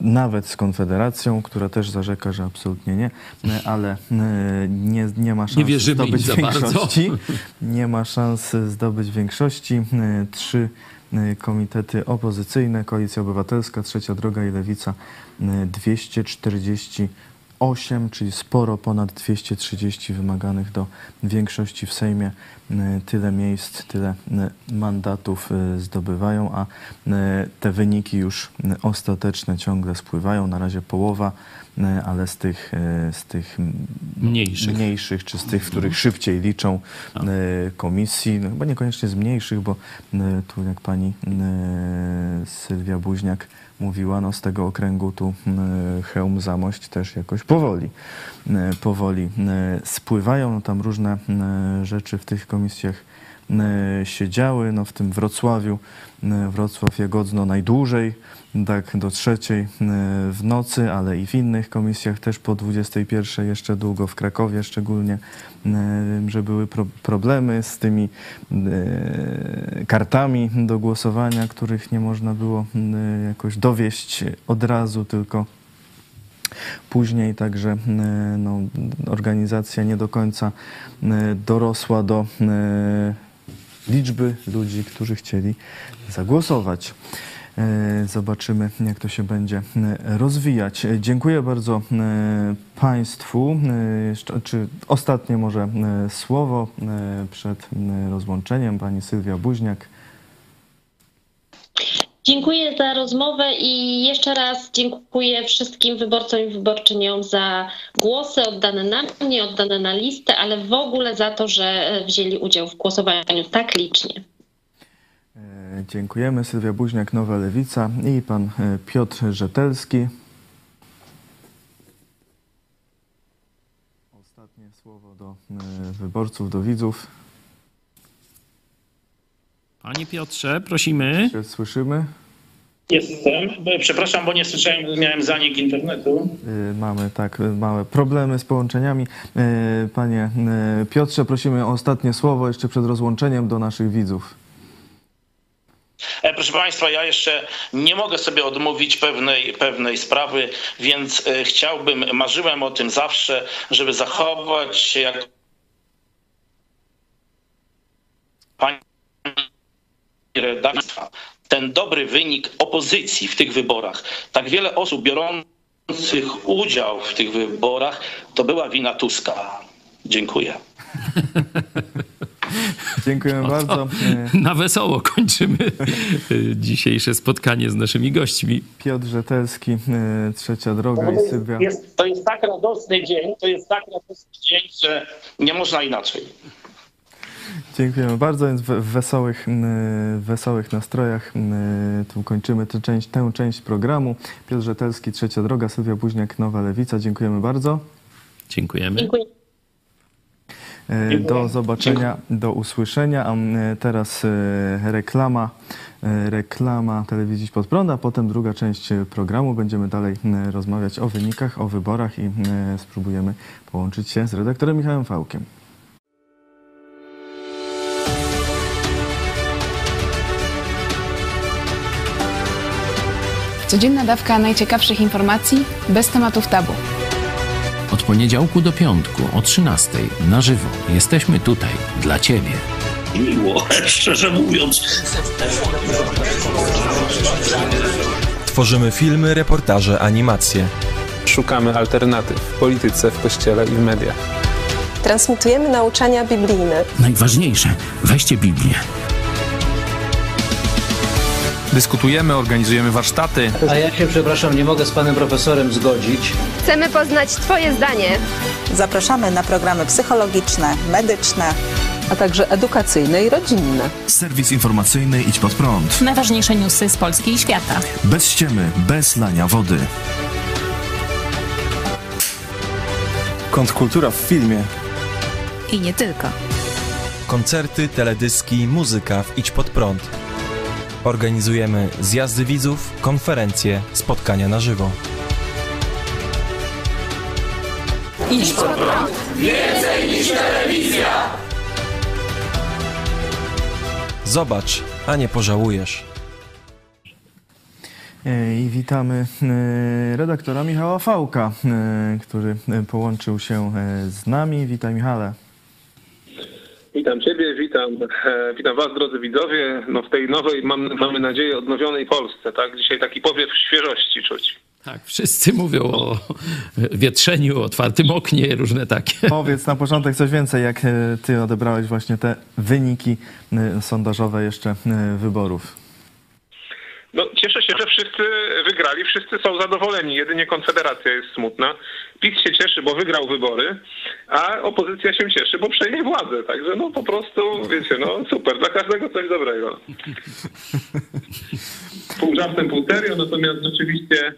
Speaker 1: nawet z Konfederacją, która też zarzeka, że absolutnie nie, e, ale e, nie, nie ma szans
Speaker 5: nie
Speaker 1: zdobyć większości. Nie ma szans zdobyć większości. Trzy komitety opozycyjne, Koalicja Obywatelska, Trzecia Droga i Lewica 240 8, czyli sporo ponad 230 wymaganych do większości w Sejmie. Tyle miejsc, tyle mandatów y, zdobywają, a te wyniki już ostateczne ciągle spływają. Na razie połowa, ale z tych, z tych
Speaker 5: mniejszych.
Speaker 1: mniejszych, czy z tych, w których szybciej liczą komisji, no chyba niekoniecznie z mniejszych, bo tu jak pani Sylwia Buźniak mówiła, no z tego okręgu tu Chełm, Zamość też jakoś powoli, powoli spływają. No tam różne rzeczy w tych komisjach się działy. No w tym Wrocławiu, Wrocław Jagodzno najdłużej, tak do trzeciej e, w nocy, ale i w innych komisjach też po 21 jeszcze długo, w Krakowie szczególnie, e, że były pro problemy z tymi e, kartami do głosowania, których nie można było jakoś dowieść od razu, tylko później, także no, organizacja nie do końca dorosła do liczby ludzi, którzy chcieli zagłosować. E, zobaczymy, jak to się będzie e, rozwijać. E, dziękuję bardzo Państwu. Czy ostatnie może słowo przed rozłączeniem Pani Sylwia Buźniak.
Speaker 3: Dziękuję za rozmowę i jeszcze raz dziękuję wszystkim wyborcom i wyborczyniom za głosy oddane na mnie, oddane na listę, ale w ogóle za to, że wzięli udział w głosowaniu tak licznie.
Speaker 1: Dziękujemy. Sylwia Buźniak, Nowa Lewica i pan e, Piotr Rzetelski. Ostatnie słowo do e, wyborców, do widzów.
Speaker 5: Panie Piotrze, prosimy.
Speaker 1: Czy słyszymy?
Speaker 4: Jestem. Przepraszam, bo nie słyszałem, miałem zanik internetu.
Speaker 1: E, mamy tak małe problemy z połączeniami. Panie Piotrze, prosimy o ostatnie słowo jeszcze przed rozłączeniem do naszych widzów.
Speaker 4: E, proszę Państwa, ja jeszcze nie mogę sobie odmówić pewnej, pewnej sprawy, więc e, chciałbym, marzyłem o tym zawsze, żeby zachować się jak pani redakcja, ten dobry wynik opozycji w tych wyborach. Tak wiele osób biorących udział w tych wyborach, to była wina Tuska. Dziękuję. *laughs*
Speaker 1: Dziękujemy bardzo.
Speaker 5: Na wesoło kończymy dzisiejsze spotkanie z naszymi gośćmi.
Speaker 1: Piotr Rzetelski, e, Trzecia Droga i Sylwia.
Speaker 4: Jest, to jest tak radosny dzień, to jest tak radosny dzień, że nie można inaczej.
Speaker 1: Dziękujemy bardzo, więc w wesołych, w wesołych nastrojach tu kończymy tę część, tę część programu. Piotr Rzetelski, Trzecia Droga, Sylwia Buźniak, Nowa Lewica. Dziękujemy bardzo.
Speaker 5: Dziękujemy.
Speaker 3: Dziękuję.
Speaker 1: E, do zobaczenia, do usłyszenia. A e, teraz e, reklama, reklama telewizji pod prąd, a potem druga część programu. Będziemy dalej rozmawiać o wynikach, o wyborach i spróbujemy połączyć się z redaktorem Michałem Fałkiem.
Speaker 6: Codzienna dawka najciekawszych informacji bez tematów tabu.
Speaker 7: Od poniedziałku do piątku o 13 na żywo jesteśmy tutaj dla Ciebie.
Speaker 8: Miło, *laughs* szczerze mówiąc.
Speaker 9: Tworzymy filmy, reportaże, animacje.
Speaker 10: Szukamy alternatyw w polityce, w kościele i w mediach.
Speaker 11: Transmitujemy nauczania biblijne.
Speaker 7: Najważniejsze, weźcie Biblię.
Speaker 10: Dyskutujemy, organizujemy warsztaty.
Speaker 2: A ja się, przepraszam, nie mogę z panem profesorem zgodzić.
Speaker 11: Chcemy poznać Twoje zdanie.
Speaker 12: Zapraszamy na programy psychologiczne, medyczne,
Speaker 13: a także edukacyjne i rodzinne.
Speaker 1: Serwis informacyjny Idź Pod Prąd.
Speaker 14: Najważniejsze newsy z Polski i świata.
Speaker 1: Bez ściemy, bez lania wody.
Speaker 9: Kontrkultura w filmie.
Speaker 14: I nie tylko.
Speaker 9: Koncerty, teledyski, muzyka w Idź Pod Prąd. Organizujemy zjazdy widzów, konferencje, spotkania na żywo.
Speaker 14: Idź Pod Prąd.
Speaker 15: Więcej niż telewizja.
Speaker 9: Zobacz, a nie pożałujesz.
Speaker 1: I witamy e, redaktora Michała Fałka, e, który połączył się e, z nami. Witaj Michale.
Speaker 10: Witam Ciebie, witam, e, witam Was, drodzy widzowie. No w tej nowej, mam, mamy nadzieję, odnowionej Polsce, tak? Dzisiaj taki powiew świeżości czuć.
Speaker 5: Tak, wszyscy mówią o wietrzeniu, o otwartym oknie, różne takie.
Speaker 1: Powiedz na początek coś więcej, jak Ty odebrałeś właśnie te wyniki sondażowe jeszcze wyborów.
Speaker 10: No, cieszę się, że wszyscy wygrali, wszyscy są zadowoleni, jedynie Konfederacja jest smutna. PiS się cieszy, bo wygrał wybory, a opozycja się cieszy, bo przejmie władzę. Także no po prostu, wiecie, no super, dla każdego coś dobrego. *laughs* Pół żartem, pół serio, natomiast rzeczywiście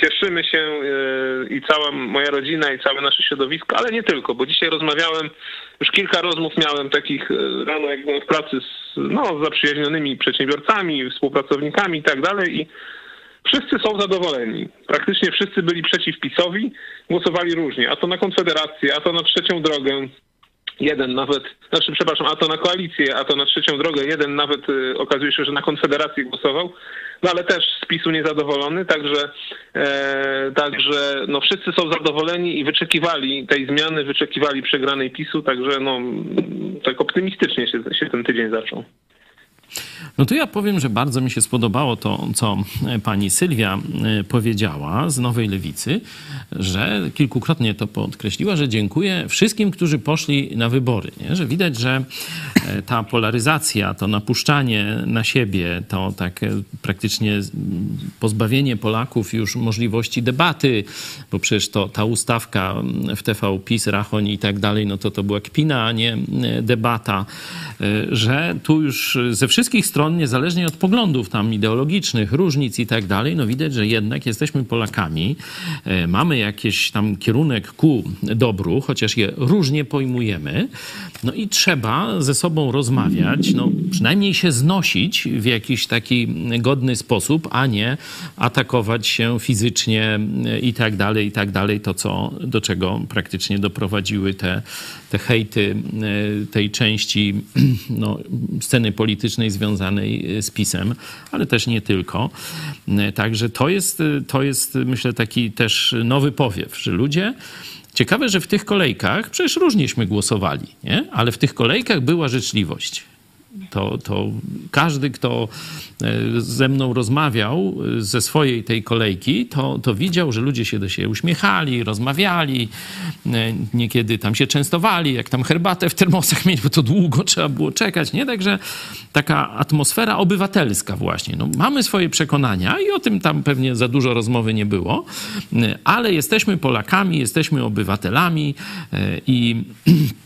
Speaker 10: cieszymy się yy, i cała moja rodzina i całe nasze środowisko, ale nie tylko, bo dzisiaj rozmawiałem, już kilka rozmów miałem takich yy, rano, jak byłem w pracy z, no, zaprzyjaźnionymi przedsiębiorcami, współpracownikami i tak dalej i wszyscy są zadowoleni. Praktycznie wszyscy byli przeciw PiSowi, głosowali różnie, a to na Konfederację, a to na trzecią drogę, jeden nawet, znaczy przepraszam, a to na koalicję, a to na trzecią drogę, jeden nawet y, okazuje się, że na Konfederację głosował, no ale też z PiSu niezadowolony, także, e, także no wszyscy są zadowoleni i wyczekiwali tej zmiany, wyczekiwali przegranej PiSu, także no tak optymistycznie się, się ten tydzień zaczął.
Speaker 5: No to ja powiem, że bardzo mi się spodobało to, co pani Sylwia e, powiedziała z Nowej Lewicy, że kilkukrotnie to podkreśliła, że dziękuję wszystkim, którzy poszli na wybory. Nie? Że widać, że e, ta polaryzacja, to napuszczanie na siebie, to takie praktycznie pozbawienie Polaków już możliwości debaty, bo przecież to ta ustawka w TV PiS, Rachoń i tak dalej, no to to była kpina, a nie e, debata, że tu już ze wszystkich stron, niezależnie od poglądów tam ideologicznych, różnic i tak dalej, no widać, że jednak jesteśmy Polakami, e, mamy jakiś tam kierunek ku dobru, chociaż je różnie pojmujemy, no i trzeba ze sobą rozmawiać, no przynajmniej się znosić w jakiś taki godny sposób, a nie atakować się fizycznie i tak dalej, i tak dalej, to co, do czego praktycznie doprowadziły te, te hejty e, tej części *clears throat* no, sceny politycznej związanej z PiSem, ale też nie tylko. Także to jest, to jest myślę taki też nowy powiew, że ludzie Ciekawe, że w tych kolejkach, przecież różnieśmy głosowali, nie? ale w tych kolejkach była życzliwość. To, to każdy, kto e, ze mną rozmawiał e, ze swojej tej kolejki, to, to widział, że ludzie się do siebie uśmiechali, rozmawiali, e, niekiedy tam się częstowali, jak tam herbatę w termosach mieć, bo to długo trzeba było czekać, nie? Także taka atmosfera obywatelska właśnie. No, mamy swoje przekonania i o tym tam pewnie za dużo rozmowy nie było, ale jesteśmy Polakami, jesteśmy obywatelami i *clears throat*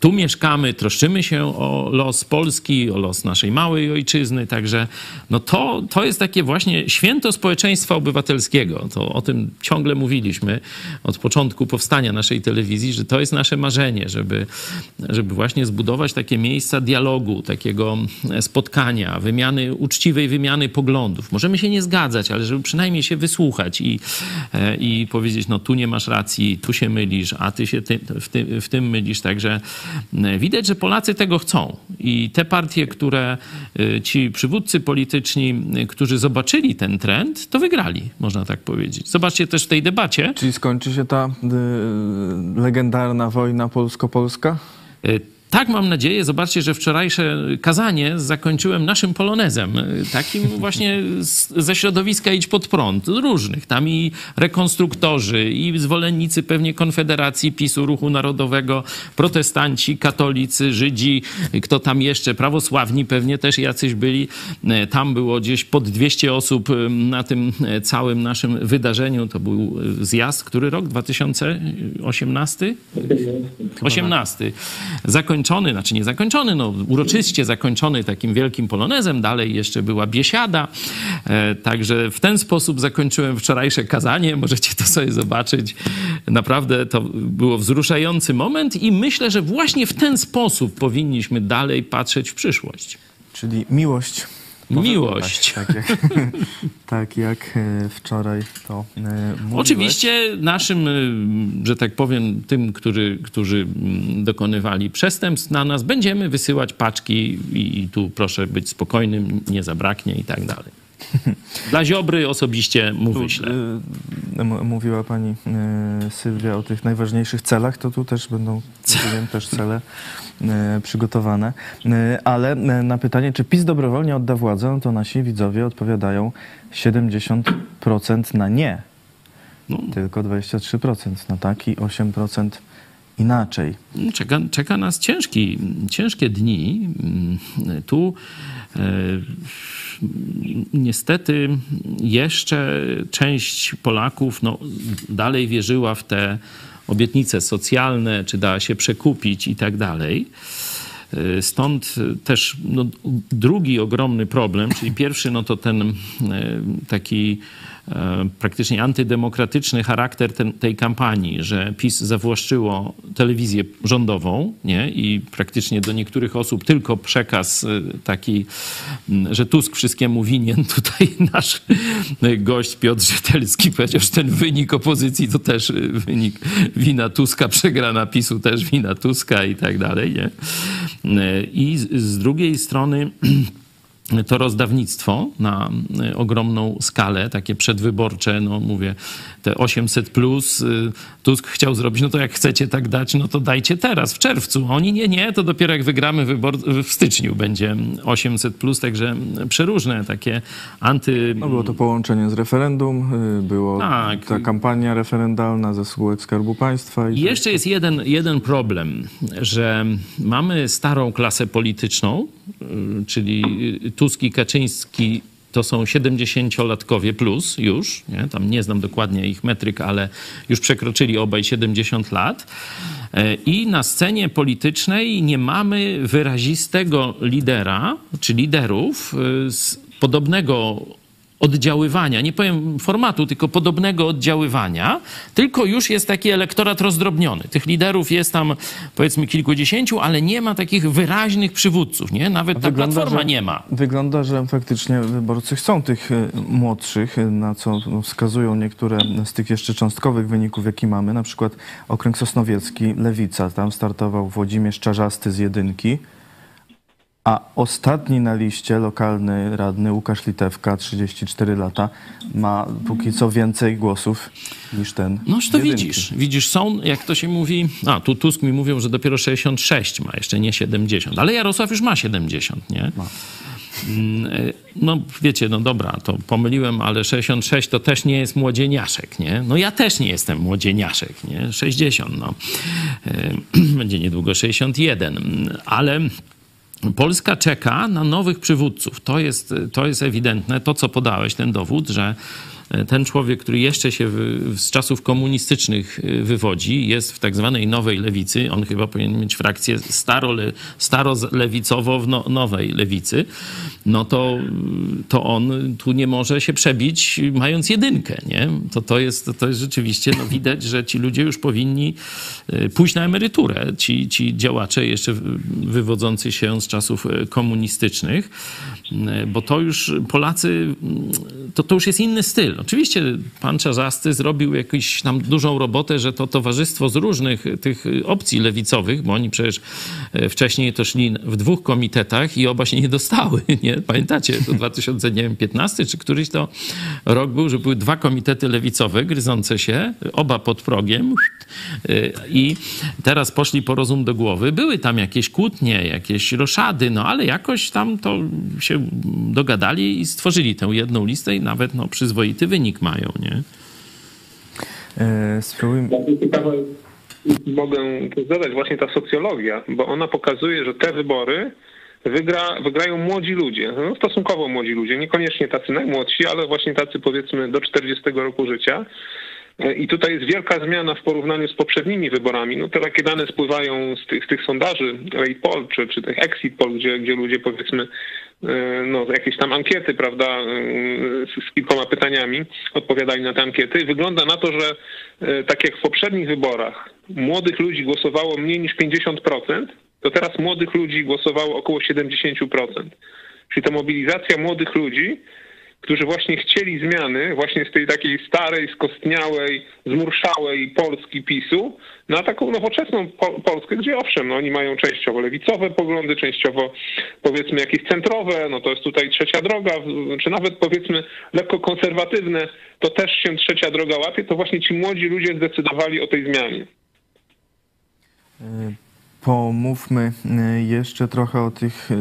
Speaker 5: tu mieszkamy, troszczymy się o los Polski, o los naszej małej ojczyzny, także no to, to jest takie właśnie święto społeczeństwa obywatelskiego. To o tym ciągle mówiliśmy od początku powstania naszej telewizji, że to jest nasze marzenie, żeby, żeby właśnie zbudować takie miejsca dialogu, takiego spotkania, wymiany, uczciwej wymiany poglądów. Możemy się nie zgadzać, ale żeby przynajmniej się wysłuchać i, e, i powiedzieć, no tu nie masz racji, tu się mylisz, a ty się ty, w, tym, w tym mylisz, także Widać, że Polacy tego chcą i te partie, które y, ci przywódcy polityczni, y, którzy zobaczyli ten trend, to wygrali, można tak powiedzieć. Zobaczcie też w tej debacie.
Speaker 1: Czyli skończy się ta y, legendarna wojna polsko-polska?
Speaker 5: Y, tak mam nadzieję, zobaczcie, że wczorajsze kazanie zakończyłem naszym polonezem, takim *laughs* właśnie ze środowiska Idź Pod Prąd, różnych. Tam i rekonstruktorzy, i zwolennicy pewnie Konfederacji PiSu, Ruchu Narodowego, protestanci, katolicy, Żydzi, kto tam jeszcze, prawosławni pewnie też jacyś byli. Tam było gdzieś pod 200 osób na tym całym naszym wydarzeniu. To był zjazd, który rok? 2018? 18. Zakończony, znaczy nie zakończony, no uroczyście zakończony takim wielkim polonezem. Dalej jeszcze była biesiada. Także w ten sposób zakończyłem wczorajsze kazanie. Możecie to sobie zobaczyć. Naprawdę to było wzruszający moment i myślę, że właśnie w ten sposób powinniśmy dalej patrzeć w przyszłość.
Speaker 1: Czyli miłość.
Speaker 5: Miłość.
Speaker 1: Tak jak, *laughs* tak jak wczoraj to mówiłeś.
Speaker 5: Oczywiście naszym, że tak powiem, tym, który, którzy dokonywali przestępstw na nas, będziemy wysyłać paczki i tu proszę być spokojnym, nie zabraknie i tak dalej. *laughs* Dla Ziobry osobiście mu wyślę.
Speaker 1: Mówiła pani Sylwia o tych najważniejszych celach, to tu też będą, wiem, też cele przygotowane. Ale na pytanie, czy PiS dobrowolnie odda władzę, to nasi widzowie odpowiadają 70% na nie. No. Tylko 23% na tak i 8% inaczej.
Speaker 5: Czeka, czeka nas ciężki, ciężkie dni. Tu e, niestety jeszcze część Polaków no, dalej wierzyła w te obietnice socjalne, czy da się przekupić i tak dalej. Stąd też no, drugi ogromny problem, czyli pierwszy, no to ten taki praktycznie antydemokratyczny charakter ten, tej kampanii, że PiS zawłaszczyło telewizję rządową nie? i praktycznie do niektórych osób tylko przekaz taki, że Tusk wszystkiemu winien. *laughs* Tutaj nasz gość Piotr Żytelski powiedział, że ten wynik opozycji to też wynik wina Tuska, przegrana PiSu też wina Tuska i tak dalej. Nie? I z, z drugiej strony *clears throat* to rozdawnictwo na ogromną skalę, takie przedwyborcze, no mówię, te 800 plus, Tusk chciał zrobić, no to jak chcecie tak dać, no to dajcie teraz, w czerwcu. Oni nie, nie, to dopiero jak wygramy wybor, w styczniu będzie 800 plus, także przeróżne takie anty...
Speaker 1: No było to połączenie z referendum, było tak. ta kampania referendalna ze spółek Skarbu Państwa.
Speaker 5: I jeszcze jest jeden, jeden problem, że mamy starą klasę polityczną, czyli Tusk i Kaczyński to są 70-latkowie plus już, nie? tam nie znam dokładnie ich metryk, ale już przekroczyli obaj 70 lat. I na scenie politycznej nie mamy wyrazistego lidera, czy liderów z podobnego oddziaływania, nie powiem formatu, tylko podobnego oddziaływania, tylko już jest taki elektorat rozdrobniony. Tych liderów jest tam powiedzmy kilkudziesięciu, ale nie ma takich wyraźnych przywódców, nie? Nawet ta wygląda, platforma
Speaker 1: że,
Speaker 5: nie ma.
Speaker 1: Wygląda, że faktycznie wyborcy chcą tych e, młodszych, na co wskazują niektóre z tych jeszcze cząstkowych wyników, jakie mamy, na przykład okręg Sosnowiecki, Lewica, tam startował Włodzimierz Czarzasty z jedynki, a ostatni na liście, lokalny radny Łukasz Litewka, 34 lata, ma póki co więcej głosów niż ten.
Speaker 5: Noż to jedynki. widzisz. Widzisz, są, jak to się mówi, a tu Tusk mi mówią, że dopiero 66 ma, jeszcze nie 70, ale Jarosław już ma 70, nie? Ma. No wiecie, no dobra, to pomyliłem, ale 66 to też nie jest młodzieniaszek, nie? No ja też nie jestem młodzieniaszek, nie? 60, no. *clears throat* Będzie niedługo 61, ale Polska czeka na nowych przywódców. To jest, to jest ewidentne. To, co podałeś, ten dowód, że ten człowiek, który jeszcze się z czasów komunistycznych wywodzi, jest w tak zwanej nowej lewicy. On chyba powinien mieć frakcję staro-lewicową staro w no, nowej lewicy. No to, to on tu nie może się przebić, mając jedynkę. Nie? To, to, jest, to jest rzeczywiście, no widać, że ci ludzie już powinni pójść na emeryturę. Ci, ci działacze jeszcze wywodzący się z czasów komunistycznych, bo to już Polacy, to, to już jest inny styl. Oczywiście pan Czarzasty zrobił jakąś tam dużą robotę, że to towarzystwo z różnych tych opcji lewicowych, bo oni przecież e, wcześniej to szli w dwóch komitetach i oba się nie dostały, *laughs* nie? Pamiętacie, to 2015 czy któryś to rok był, że były dwa komitety lewicowe gryzące się, oba pod progiem Y, I teraz poszli po rozum do głowy. Były tam jakieś kłótnie, jakieś roszady, no ale jakoś tam to się dogadali i stworzyli tę jedną listę i nawet no, przyzwoity wynik mają, nie?
Speaker 1: E, spróbujmy.
Speaker 10: Mogę zadać właśnie ta socjologia, bo ona pokazuje, że te wybory wygra, wygrają młodzi ludzie, no, stosunkowo młodzi ludzie, niekoniecznie tacy najmłodsi, ale właśnie tacy powiedzmy do 40 roku życia. I tutaj jest wielka zmiana w porównaniu z poprzednimi wyborami. No te takie dane spływają z tych, z tych sondaży Rate Poll czy, czy tych Exit Poll, gdzie, gdzie ludzie powiedzmy e, no, jakieś tam ankiety, prawda, e, z, z kilkoma pytaniami odpowiadali na te ankiety. Wygląda na to, że e, tak jak w poprzednich wyborach młodych ludzi głosowało mniej niż 50%, to teraz młodych ludzi głosowało około 70%. Czyli ta mobilizacja młodych ludzi którzy właśnie chcieli zmiany właśnie z tej takiej starej, skostniałej, zmurszałej Polski PiSu na taką nowoczesną Polskę, gdzie owszem, no oni mają częściowo lewicowe poglądy, częściowo powiedzmy jakieś centrowe, no to jest tutaj trzecia droga, czy nawet powiedzmy lekko konserwatywne, to też się trzecia droga łapie, to właśnie ci młodzi ludzie zdecydowali o tej zmianie.
Speaker 1: Pomówmy y, jeszcze trochę o tych y,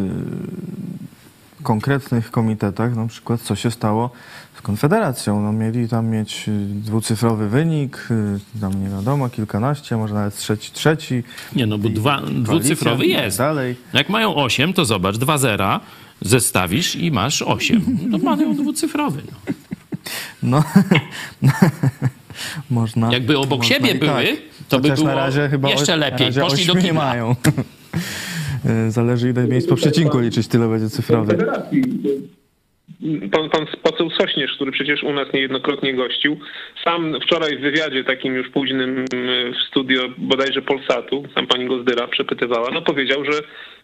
Speaker 1: konkretnych komitetach, na przykład co się stało z Konfederacją. No, mieli tam mieć y, dwucyfrowy wynik, y, tam nie wiadomo, kilkanaście, może nawet trzeci, trzeci.
Speaker 5: Nie, no bo dwa, dwucyfrowy tak jest.
Speaker 1: Dalej.
Speaker 5: Jak mają osiem, to zobacz, dwa zera zestawisz i masz osiem. No mają dwucyfrowy.
Speaker 1: No. no. *laughs* można.
Speaker 5: Jakby obok
Speaker 1: można
Speaker 5: siebie były, tak. to by było
Speaker 1: na razie chyba
Speaker 5: jeszcze lepiej. Poszli do kibla.
Speaker 1: mają. *laughs* E, zależy ile miejsc po przecinku liczyć, tyle będzie cyfrowy.
Speaker 10: Pan, pan poseł Sośnierz, który przecież u nas niejednokrotnie gościł, sam wczoraj w wywiadzie takim już późnym w studio bodajże Polsatu, sam pani Gozdyra przepytywała, no powiedział, że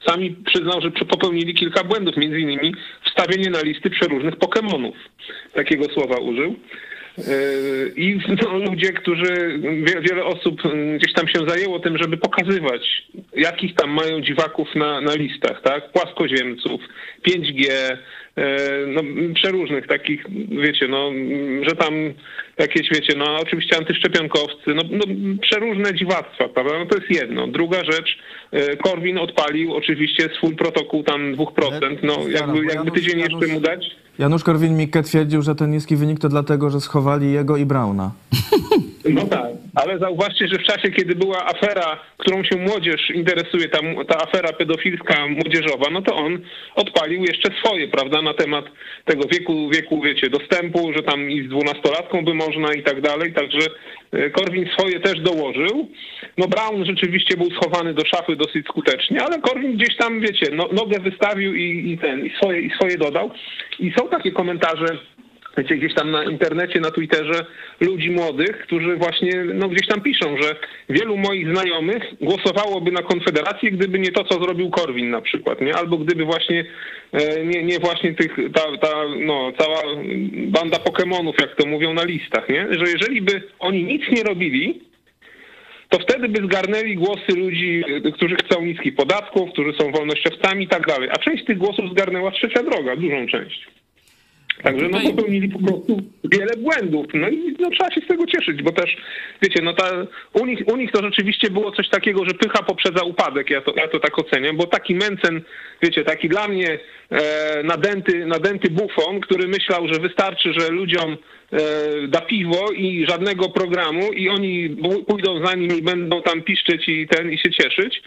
Speaker 10: sami przyznał, że popełnili kilka błędów, między innymi wstawienie na listy przeróżnych Pokemonów. Takiego słowa użył. Yy, I *laughs* ludzie, którzy, wiele osób gdzieś tam się zajęło tym, żeby pokazywać, jakich tam mają dziwaków na, na listach, tak? Płaskoziemców, 5G, E, no, przeróżnych takich, wiecie, no, że tam jakieś, wiecie, no oczywiście antyszczepionkowcy, no, no przeróżne dziwactwa, prawda? No to jest jedno. Druga rzecz, e, Korwin odpalił oczywiście swój protokół tam 2%, no jakby, jakby tydzień jeszcze mu dać.
Speaker 1: Janusz Korwin-Mikke twierdził, że ten niski wynik to dlatego, że schowali jego i Brauna. *laughs*
Speaker 10: No tak, ale zauważcie, że w czasie, kiedy była afera, którą się młodzież interesuje, ta, ta afera pedofilska młodzieżowa, no to on odpalił jeszcze swoje, prawda, na temat tego wieku, wieku, wiecie, dostępu, że tam i z dwunastolatką by można i tak dalej, także e, Korwin swoje też dołożył. No Brown rzeczywiście był schowany do szafy dosyć skutecznie, ale Korwin gdzieś tam, wiecie, no, nogę wystawił i, i ten, i swoje, i swoje dodał. I są takie komentarze, wiecie, gdzieś tam na internecie, na Twitterze ludzi młodych, którzy właśnie no, gdzieś tam piszą, że wielu moich znajomych głosowałoby na Konfederację, gdyby nie to, co zrobił Korwin na przykład, nie? Albo gdyby właśnie e, nie, nie właśnie tych, ta, ta no, cała banda Pokemonów, jak to mówią na listach, nie? Że jeżeli by oni nic nie robili, to wtedy by zgarnęli głosy ludzi, którzy chcą niskich podatków, którzy są wolnościowcami i tak dalej. A część tych głosów zgarnęła trzecia droga, dużą część. Także no popełnili po prostu wiele błędów. No i no, trzeba się z tego cieszyć, bo też, wiecie, no ta, u, nich, u nich to rzeczywiście było coś takiego, że pycha poprzedza upadek, ja to, ja to tak oceniam, bo taki Mencen, wiecie, taki dla mnie e, nadęty, nadęty bufon, który myślał, że wystarczy, że ludziom e, da piwo i żadnego programu i oni pójdą za nim i będą tam piszczeć i ten i się cieszyć,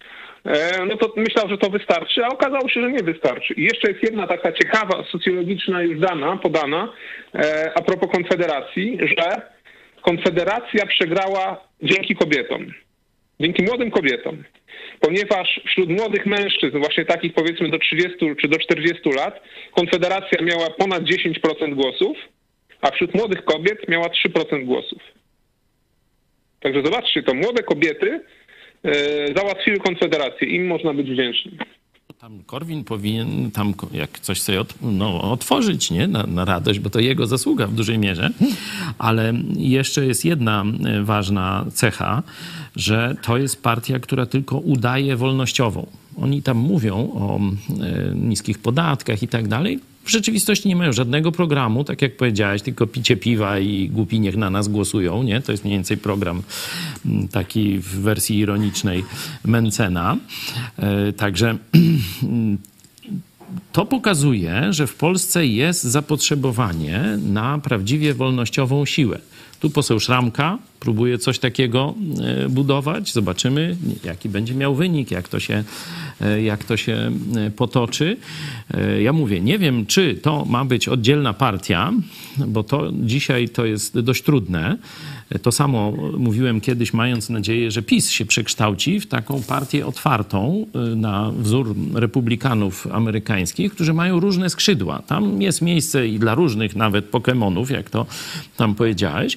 Speaker 10: no to myślał, że to wystarczy, a okazało się, że nie wystarczy. I jeszcze jest jedna taka ciekawa, socjologiczna już dana, podana e, a propos Konfederacji, że Konfederacja przegrała dzięki kobietom, dzięki młodym kobietom, ponieważ wśród młodych mężczyzn, właśnie takich powiedzmy do 30 czy do 40 lat, Konfederacja miała ponad 10% głosów, a wśród młodych kobiet miała 3% głosów. Także zobaczcie, to młode kobiety E, załatwiły Konfederację. Im można być wdzięcznym.
Speaker 5: Tam Korwin powinien tam jak coś sobie od, no, otworzyć, nie? Na, na, radość, bo to jego zasługa w dużej mierze. Ale jeszcze jest jedna e, ważna cecha, że to jest partia, która tylko udaje wolnościową. Oni tam mówią o e, niskich podatkach i tak dalej. W rzeczywistości nie mają żadnego programu, tak jak powiedziałeś, tylko picie piwa i głupi niech na nas głosują, nie? To jest mniej więcej program mm, taki w wersji ironicznej Mencena. E, także *clears throat* to pokazuje, że w Polsce jest zapotrzebowanie na prawdziwie wolnościową siłę. Tu poseł Szramka próbuje coś takiego e, budować. Zobaczymy, jaki będzie miał wynik, jak to się, e, jak to się e, potoczy. Ja mówię, nie wiem, czy to ma być oddzielna partia, bo to dzisiaj to jest dość trudne. To samo mówiłem kiedyś, mając nadzieję, że PiS się przekształci w taką partię otwartą y, na wzór republikanów amerykańskich, którzy mają różne skrzydła. Tam jest miejsce i dla różnych nawet Pokemonów, jak to tam powiedziałeś,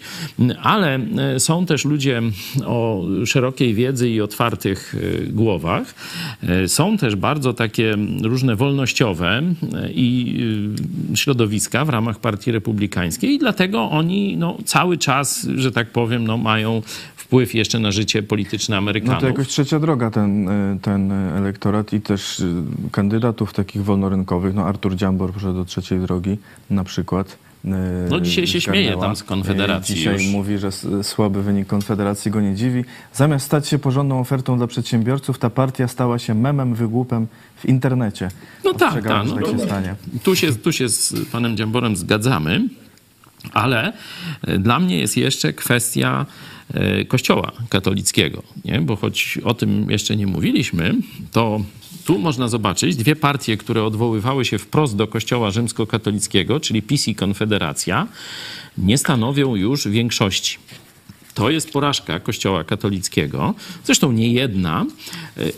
Speaker 5: ale y, są też ludzie o szerokiej wiedzy i otwartych y, głowach. Są też bardzo takie różne wolnościowe i środowiska w ramach partii republikańskiej i dlatego oni no, cały czas, że tak tak powiem, no, mają wpływ jeszcze na życie polityczne Amerykanów.
Speaker 1: No to jakoś trzecia droga ten, y, ten elektorat i też y, kandydatów takich wolnorynkowych. No Artur Dziambor poszedł do trzeciej drogi na przykład.
Speaker 5: Y, no dzisiaj się śmieje tam z Konfederacji
Speaker 1: Dzisiaj
Speaker 5: już.
Speaker 1: mówi, że słaby wynik Konfederacji go nie dziwi. Zamiast stać się porządną ofertą dla przedsiębiorców, ta partia stała się memem, wygłupem w internecie.
Speaker 5: No tak, tak. No,
Speaker 1: tak się stanie.
Speaker 5: Tu się, tu się z panem Dziamborem zgadzamy. Ale e, dla mnie jest jeszcze kwestia e, Kościoła katolickiego, nie? bo choć o tym jeszcze nie mówiliśmy, to tu można zobaczyć dwie partie, które odwoływały się wprost do Kościoła rzymskokatolickiego, czyli PiS i Konfederacja, nie stanowią już większości. To jest porażka Kościoła katolickiego, zresztą nie jedna,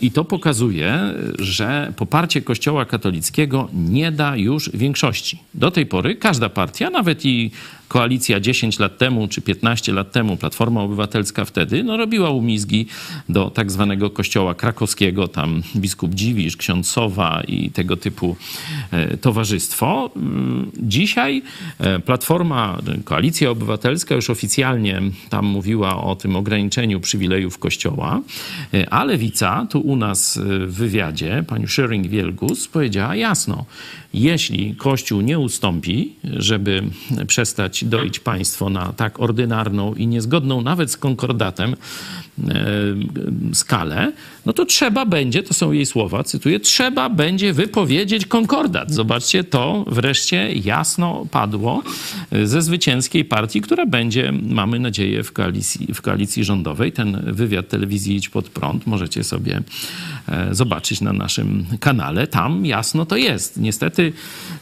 Speaker 5: i to pokazuje, że poparcie Kościoła katolickiego nie da już większości. Do tej pory każda partia, nawet i koalicja 10 lat temu czy 15 lat temu, Platforma Obywatelska wtedy, no robiła umizgi do tak zwanego kościoła krakowskiego, tam biskup Dziwisz, ksiądz Sowa i tego typu e, towarzystwo. Mm, dzisiaj e, Platforma, Koalicja Obywatelska już oficjalnie tam mówiła o tym ograniczeniu przywilejów kościoła, e, a Lewica tu u nas w wywiadzie, pani Schering-Wielgus powiedziała jasno, jeśli Kościół nie ustąpi, żeby przestać doić państwo na tak ordynarną i niezgodną nawet z konkordatem skalę, no to trzeba będzie, to są jej słowa, cytuję, trzeba będzie wypowiedzieć konkordat. Zobaczcie, to wreszcie jasno padło ze zwycięskiej partii, która będzie, mamy nadzieję, w koalicji, w koalicji rządowej. Ten wywiad telewizji Idź Pod Prąd możecie sobie e, zobaczyć na naszym kanale. Tam jasno to jest. Niestety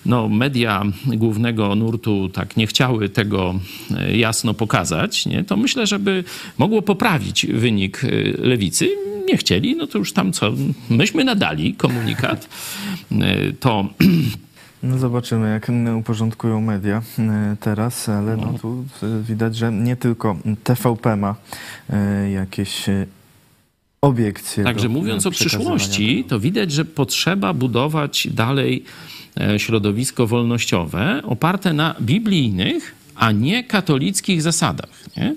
Speaker 5: no, media głównego nurtu tak nie chciały tego e, jasno pokazać. Nie? To myślę, żeby mogło poprawić wynik y, lewicy. Nie chcieli, no to już tam co? Myśmy nadali komunikat. Y, to. *clears throat*
Speaker 1: No zobaczymy, jak uporządkują media y, teraz, ale no tu widać, że nie tylko TVP ma jakieś obiekcje.
Speaker 5: Także mówiąc o przyszłości, to widać, że potrzeba budować dalej e, środowisko wolnościowe oparte na biblijnych a nie katolickich zasadach. Nie?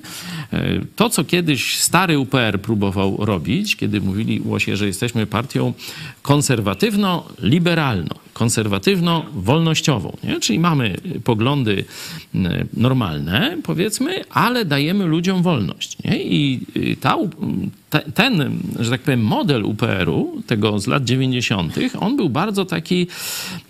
Speaker 5: E, to, co kiedyś stary UPR próbował robić, kiedy mówili Łosie, że jesteśmy partią konserwatywno-liberalną, konserwatywno-wolnościową, nie? czyli mamy poglądy normalne, powiedzmy, ale dajemy ludziom wolność. Nie? I y, ta, ten, że tak powiem, model UPR-u, tego z lat 90., on był bardzo taki,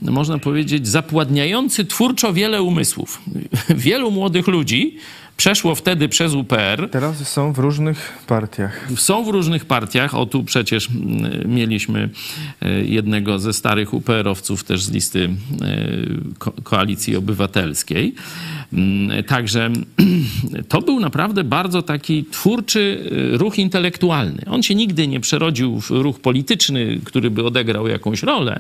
Speaker 5: można powiedzieć, zapładniający twórczo wiele umysłów. *laughs* Wielu młodych ludzi przeszło wtedy przez UPR.
Speaker 1: Teraz są w różnych partiach.
Speaker 5: Są w różnych partiach. O tu przecież mm, mieliśmy e, jednego ze starych UPR-owców też z listy e, Koalicji Obywatelskiej. Mm, także *clears throat* to był naprawdę bardzo taki twórczy e, ruch intelektualny. On się nigdy nie przerodził w ruch polityczny, który by odegrał jakąś rolę.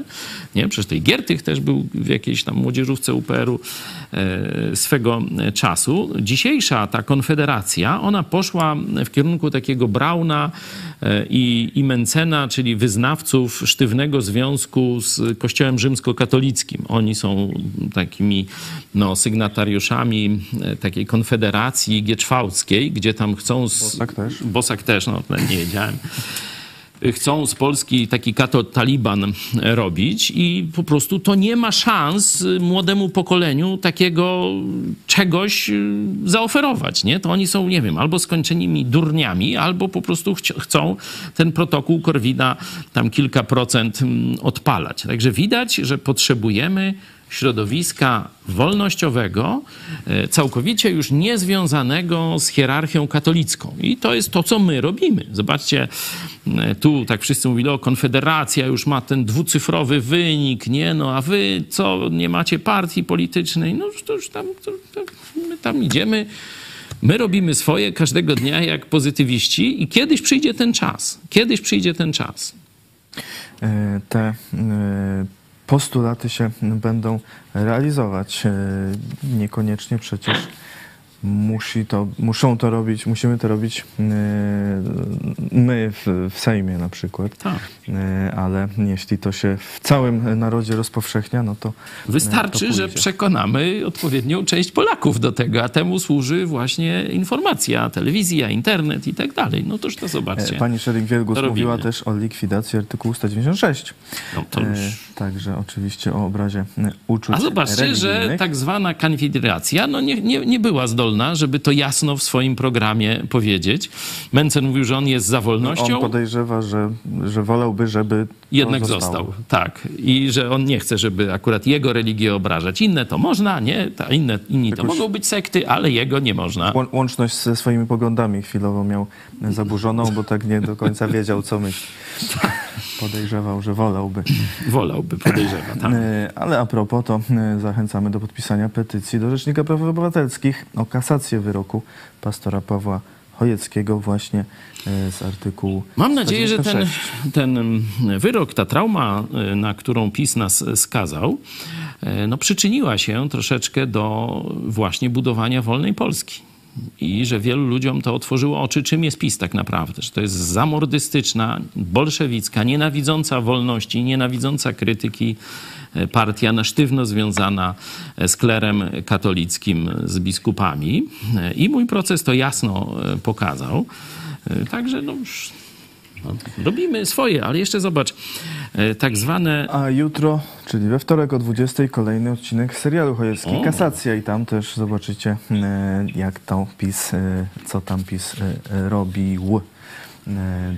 Speaker 5: Nie? Przecież tej Giertych też był w jakiejś tam młodzieżówce UPR-u swego czasu. Dzisiejszy dzisiejsza ta konfederacja, ona poszła w kierunku takiego Brauna e, i, i Mencena, czyli wyznawców sztywnego związku z Kościołem rzymskokatolickim. Oni są takimi no, sygnatariuszami e, takiej konfederacji gieczwałckiej, gdzie tam chcą... Z...
Speaker 1: Bosak też.
Speaker 5: Bosak też, no nie wiedziałem chcą z Polski taki kato-taliban robić i po prostu to nie ma szans młodemu pokoleniu takiego czegoś zaoferować, nie? To oni są, nie wiem, albo skończonymi durniami, albo po prostu chcą ten protokół Korwina tam kilka procent mm, odpalać. Także widać, że potrzebujemy środowiska wolnościowego, e, całkowicie już niezwiązanego z hierarchią katolicką. I to jest to, co my robimy. Zobaczcie, e, tu tak wszyscy mówili, o Konfederacja już ma ten dwucyfrowy wynik, nie? No a wy co, nie macie partii politycznej? No to już tam, to, to my tam idziemy. My robimy swoje każdego dnia jak pozytywiści i kiedyś przyjdzie ten czas. Kiedyś przyjdzie ten czas.
Speaker 1: E, te postulaty się będą realizować. E, niekoniecznie przecież musi to, muszą to robić, musimy to robić e, my w, w Sejmie na przykład. Tak. E, ale jeśli to się w całym narodzie rozpowszechnia, no to.
Speaker 5: Wystarczy,
Speaker 1: to
Speaker 5: że przekonamy odpowiednią część Polaków do tego, a temu służy właśnie informacja, telewizja, internet i tak dalej. No toż to zobaczcie.
Speaker 1: Pani Szering-Wielgus mówiła też o likwidacji artykułu 196. No to już... Także oczywiście o obrazie uczuć
Speaker 5: A zobaczcie, że tak zwana konfederacja no nie, nie, nie była zdolna, żeby to jasno w swoim programie powiedzieć. Mencen mówił, że on jest za wolnością.
Speaker 1: On podejrzewa, że, że wolałby, żeby
Speaker 5: jednak został. Tak. I że on nie chce, żeby akurat jego religię obrażać. Inne to można, nie? Ta inne, inni to mogą być sekty, ale jego nie można.
Speaker 1: Łączność ze swoimi poglądami chwilowo miał zaburzoną, bo tak nie do końca wiedział, co myśli. Podejrzewał, że wolałby.
Speaker 5: Wolałby, podejrzewa, tak.
Speaker 1: E, ale a propos, to e, zachęcamy do podpisania petycji do Rzecznika Praw Obywatelskich o kasację wyroku pastora Pawła Chojeckiego właśnie e, z artykułu.
Speaker 5: Mam nadzieję, że ten, ten mm, wyrok, ta trauma, na którą PiS nas skazał, no przyczyniła się troszeczkę do właśnie budowania wolnej Polski i że wielu ludziom to otworzyło oczy, czym jest PiS tak naprawdę. Że to jest zamordystyczna, bolszewicka, nienawidząca wolności, nienawidząca krytyki e, partia na sztywno związana e, z klerem katolickim, z biskupami. E, I mój proces to jasno pokazał. Także no już no, robimy swoje, ale jeszcze zobacz, e, tak zwane...
Speaker 1: A jutro, czyli we wtorek o 20 kolejny odcinek serialu Chojecki. Kasacja i tam też zobaczycie e, jak tam PiS, e, co tam PiS robił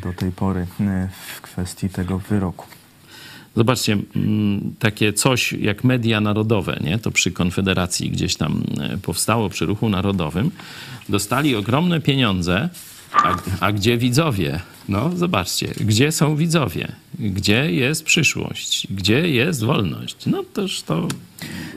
Speaker 1: do tej pory w kwestii tego wyroku.
Speaker 5: Zobaczcie, takie coś jak media narodowe, nie? to przy Konfederacji gdzieś tam powstało, przy ruchu narodowym, dostali ogromne pieniądze, a, a gdzie widzowie? No, zobaczcie, gdzie są widzowie? Gdzie jest przyszłość? Gdzie jest wolność? No toż to,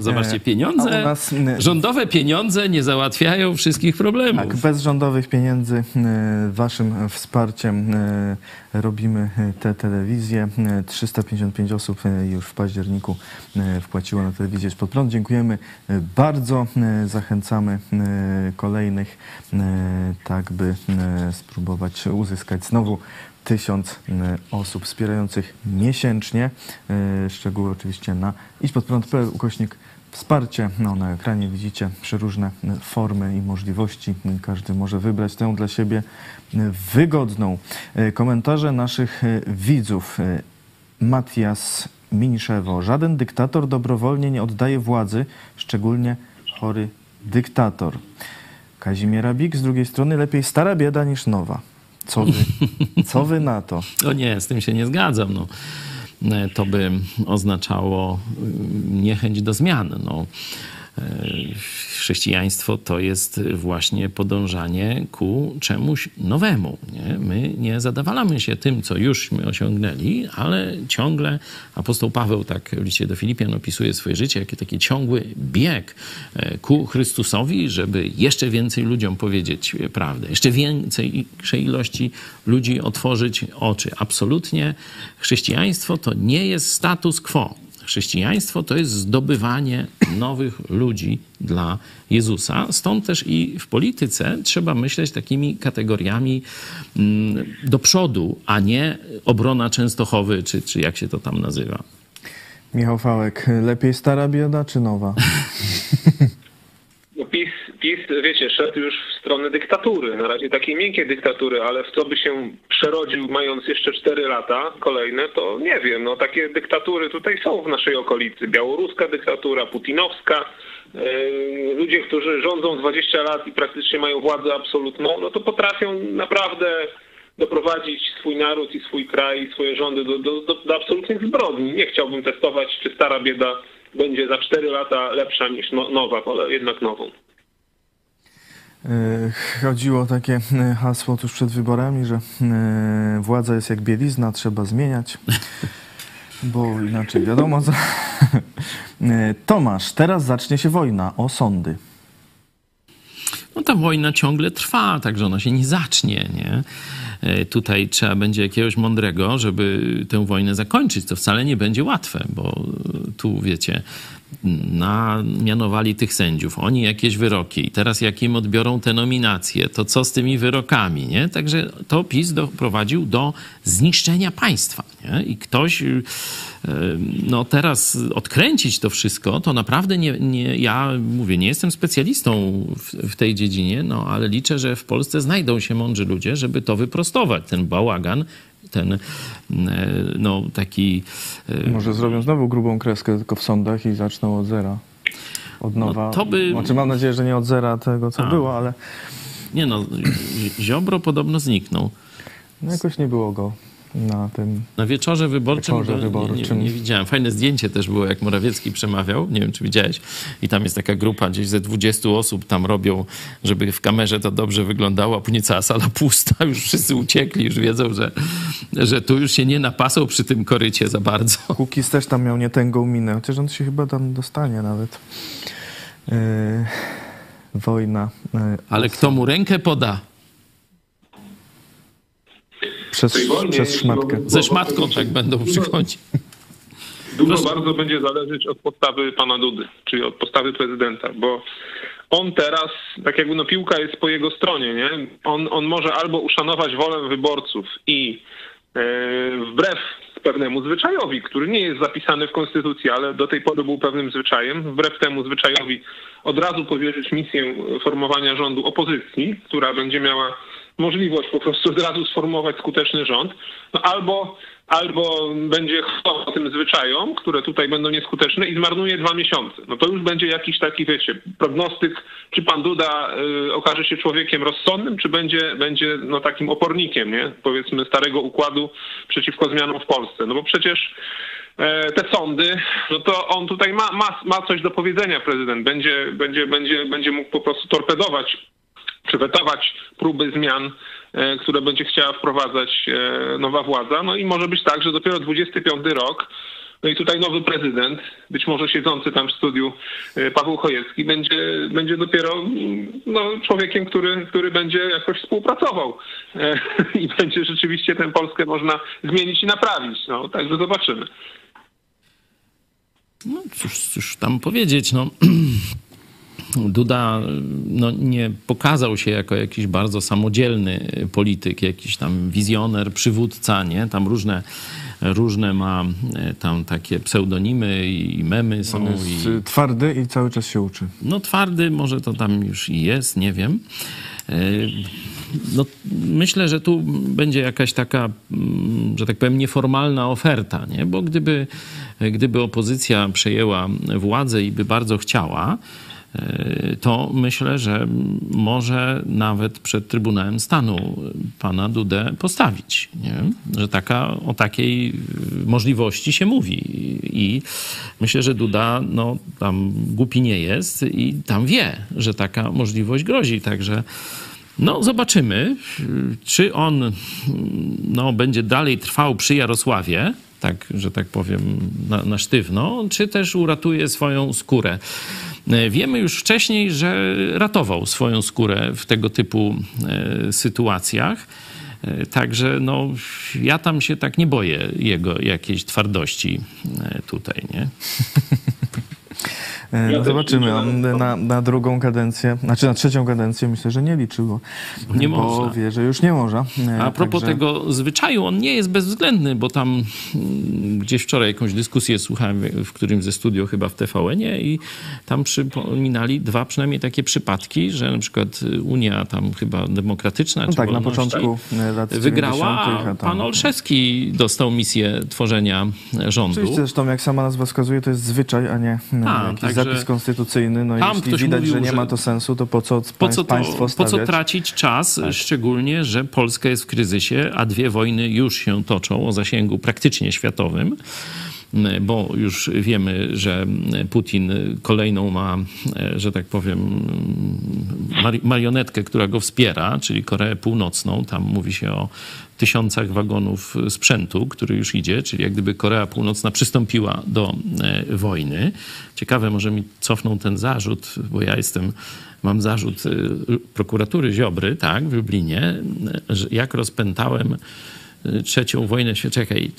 Speaker 5: zobaczcie, e, pieniądze, nas... rządowe pieniądze nie załatwiają wszystkich problemów.
Speaker 1: Tak, bez rządowych pieniędzy, e, waszym wsparciem e, robimy tę telewizję. 355 osób już w październiku wpłaciło na telewizję pod prąd. Dziękujemy bardzo. Zachęcamy kolejnych, tak by spróbować uzyskać znowu tysiąc e, osób wspierających miesięcznie. E, szczegóły oczywiście na idźpodprąd.pl ukośnik wsparcie. No, na ekranie widzicie przeróżne formy i możliwości. Każdy może wybrać tę dla siebie wygodną. Komentarze naszych widzów. Matias Miniszewo. Żaden dyktator dobrowolnie nie oddaje władzy, szczególnie chory dyktator. Kazimiera Bik z drugiej strony lepiej stara bieda niż nowa. Co wy, co wy na to? *laughs*
Speaker 5: O nie, z tym się nie zgadzam. No. E, to by oznaczało mm, niechęć do zmian. No. E, chrześcijaństwo to jest właśnie podążanie ku czemuś nowemu. Nie? My nie zadawalamy się tym, co jużśmy osiągnęli, ale ciągle apostoł Paweł tak w liście do Filipian opisuje swoje życie, jako taki ciągły bieg e, ku Chrystusowi, żeby jeszcze więcej ludziom powiedzieć prawdę, jeszcze więcej ilości ludzi otworzyć oczy. Absolutnie chrześcijaństwo to nie jest status quo. Chrześcijaństwo to jest zdobywanie nowych ludzi dla Jezusa. Stąd też i w polityce trzeba myśleć takimi kategoriami mm, do przodu, a nie obrona Częstochowy, czy, czy jak się to tam nazywa.
Speaker 1: Michał Fałek, lepiej stara bieda czy nowa? *laughs*
Speaker 10: No PiS, PiS wiecie, szedł już w stronę dyktatury, na razie takiej miękkiej dyktatury, ale w co by się przerodził mając jeszcze 4 lata kolejne, to nie wiem. No takie dyktatury tutaj są w naszej okolicy. Białoruska dyktatura, putinowska, yy, ludzie, którzy rządzą 20 lat i praktycznie mają władzę absolutną, no to potrafią naprawdę doprowadzić swój naród i swój kraj i swoje rządy do, do, do, do absolutnych zbrodni. Nie chciałbym testować, czy stara bieda będzie za 4 lata lepsza niż no, nowa, ale jednak nową.
Speaker 1: E, chodziło takie e, hasło tuż przed wyborami, że e, władza jest jak bielizna, trzeba zmieniać, *laughs* bo inaczej wiadomo co. *laughs* Tomasz, teraz zacznie się wojna o sądy.
Speaker 5: No ta wojna ciągle trwa, także ona się nie zacznie, nie? Tutaj trzeba będzie jakiegoś mądrego, żeby tę wojnę zakończyć. To wcale nie będzie łatwe, bo tu wiecie, na, mianowali tych sędziów, oni jakieś wyroki i teraz jak im odbiorą te nominacje, to co z tymi wyrokami, nie? Także to PiS doprowadził do zniszczenia państwa, nie? I ktoś no teraz odkręcić to wszystko, to naprawdę nie, nie ja mówię, nie jestem specjalistą w, w, tej dziedzinie, no ale liczę, że w Polsce znajdą się mądrzy ludzie, żeby to wyprostować, ten bałagan, ten no taki...
Speaker 1: Może zrobią znowu grubą kreskę tylko w sądach i zaczną od zera. Od nowa. No to by... Znaczy mam nadzieję, że nie od zera tego, co A. było, ale...
Speaker 5: Nie no, Ziobro podobno zniknął.
Speaker 1: No jakoś nie było go na tym.
Speaker 5: Na wieczorze wyborczym, wieczorze wyborczym. Nie, nie, widziałem. Fajne zdjęcie też było, jak Morawiecki przemawiał. Nie wiem, czy widziałeś. I tam jest taka grupa, gdzieś ze 20 osób tam robią, żeby w kamerze to dobrze wyglądało, a później cała sala *laughs* pusta. Już wszyscy uciekli, już wiedzą, że, że tu już się nie napasą przy tym korycie za bardzo.
Speaker 1: Kukis też tam miał nietęgą minę, chociaż on się chyba tam dostanie nawet. Yy, wojna. Yy,
Speaker 5: Ale kto mu rękę poda?
Speaker 1: Przez, przez szmatkę.
Speaker 5: Ze szmatką tak będą przychodzić.
Speaker 10: Dużo Proszę. bardzo będzie zależeć od postawy pana Dudy, czyli od postawy prezydenta, bo on teraz, tak jakby no piłka jest po jego stronie, nie? On, on może albo uszanować wolę wyborców i e, wbrew pewnemu zwyczajowi, który nie jest zapisany w konstytucji, ale do tej pory był pewnym zwyczajem, wbrew temu zwyczajowi od razu powierzyć misję formowania rządu opozycji, która będzie miała możliwość po prostu od razu sformułować skuteczny rząd, no albo, albo będzie chwał tym zwyczajom, które tutaj będą nieskuteczne i zmarnuje dwa miesiące. No to już będzie jakiś taki, wiecie, prognostyk, czy pan Duda y, okaże się człowiekiem rozsądnym, czy będzie, będzie no, takim opornikiem, nie? powiedzmy, starego układu przeciwko zmianom w Polsce. No bo przecież e, te sądy, no to on tutaj ma, ma, ma coś do powiedzenia, prezydent. Będzie, będzie, będzie, będzie mógł po prostu torpedować przywetować próby zmian, e, które będzie chciała wprowadzać e, nowa władza. No i może być tak, że dopiero 25 rok no i tutaj nowy prezydent, być może siedzący tam w studiu e, Paweł Chojecki, będzie, będzie dopiero no, człowiekiem, który, który będzie jakoś współpracował *laughs* i będzie rzeczywiście tę Polskę można zmienić i naprawić. No, także zobaczymy.
Speaker 5: No cóż, cóż tam powiedzieć, no *clears throat* Duda no, nie pokazał się jako jakiś bardzo samodzielny polityk, jakiś tam wizjoner, przywódca, nie? Tam różne, różne ma e, tam takie pseudonimy i memy są.
Speaker 1: On jest i... twardy i cały czas się uczy.
Speaker 5: No twardy może to tam już i jest, nie wiem. E, no, myślę, że tu będzie jakaś taka, mm, że tak powiem, nieformalna oferta, nie? bo gdyby, gdyby opozycja przejęła władzę i by bardzo chciała, to myślę, że może nawet przed Trybunałem Stanu pana Dudę postawić. Nie? Że taka, o takiej możliwości się mówi. I myślę, że Duda no, tam głupi nie jest i tam wie, że taka możliwość grozi. Także no, zobaczymy, czy on no, będzie dalej trwał przy Jarosławie, tak, że tak powiem, na, na sztywno, czy też uratuje swoją skórę. E, wiemy już wcześniej, że ratował swoją skórę w tego typu e, sytuacjach. E, także no, ja tam się tak nie boję jego jakiejś twardości tutaj, nie? *laughs*
Speaker 1: E, no zobaczymy. On na, na drugą kadencję, znaczy na trzecią kadencję myślę, że nie liczyło.
Speaker 5: Nie
Speaker 1: bo
Speaker 5: można.
Speaker 1: wie, że już nie może. E,
Speaker 5: A propos
Speaker 1: także-
Speaker 5: tego zwyczaju, on nie jest bezwzględny, bo tam mm, gdzieś wczoraj jakąś dyskusję słuchałem w którymś ze studio chyba w TVN-ie i tam przypominali dwa przynajmniej takie przypadki, że na przykład Unia tam chyba demokratyczna
Speaker 1: No
Speaker 5: czy
Speaker 1: tak, na początku e, lat
Speaker 5: wygrała,
Speaker 1: 90.,
Speaker 5: a
Speaker 1: tam-
Speaker 5: pan Olszewski dostał misję tworzenia rządu.
Speaker 1: Oczywiście, zresztą jak sama nazwa wskazuje, to jest zwyczaj, a nie e,
Speaker 5: A,
Speaker 1: jakiś
Speaker 5: także
Speaker 1: zapis konstytucyjny. No
Speaker 5: tam
Speaker 1: jeśli widać,
Speaker 5: mówił,
Speaker 1: że nie ma to sensu, to po co,
Speaker 5: Po co, to, po co tracić czas, szczególnie, że Polska jest w kryzysie, a dwie wojny już się toczą o zasięgu praktycznie światowym, bo już wiemy, że Putin kolejną ma, że tak powiem, mari- marionetkę, która go wspiera, czyli Koreę Północną. Tam mówi się o tysiącach wagonów sprzętu, który już idzie, czyli jak gdyby Korea Północna przystąpiła do e, wojny. Ciekawe, może mi cofną ten zarzut, bo ja jestem, mam zarzut e, prokuratury Ziobry, tak, w Lublinie, e, że jak rozpętałem trzecią wojnę światową, czekaj,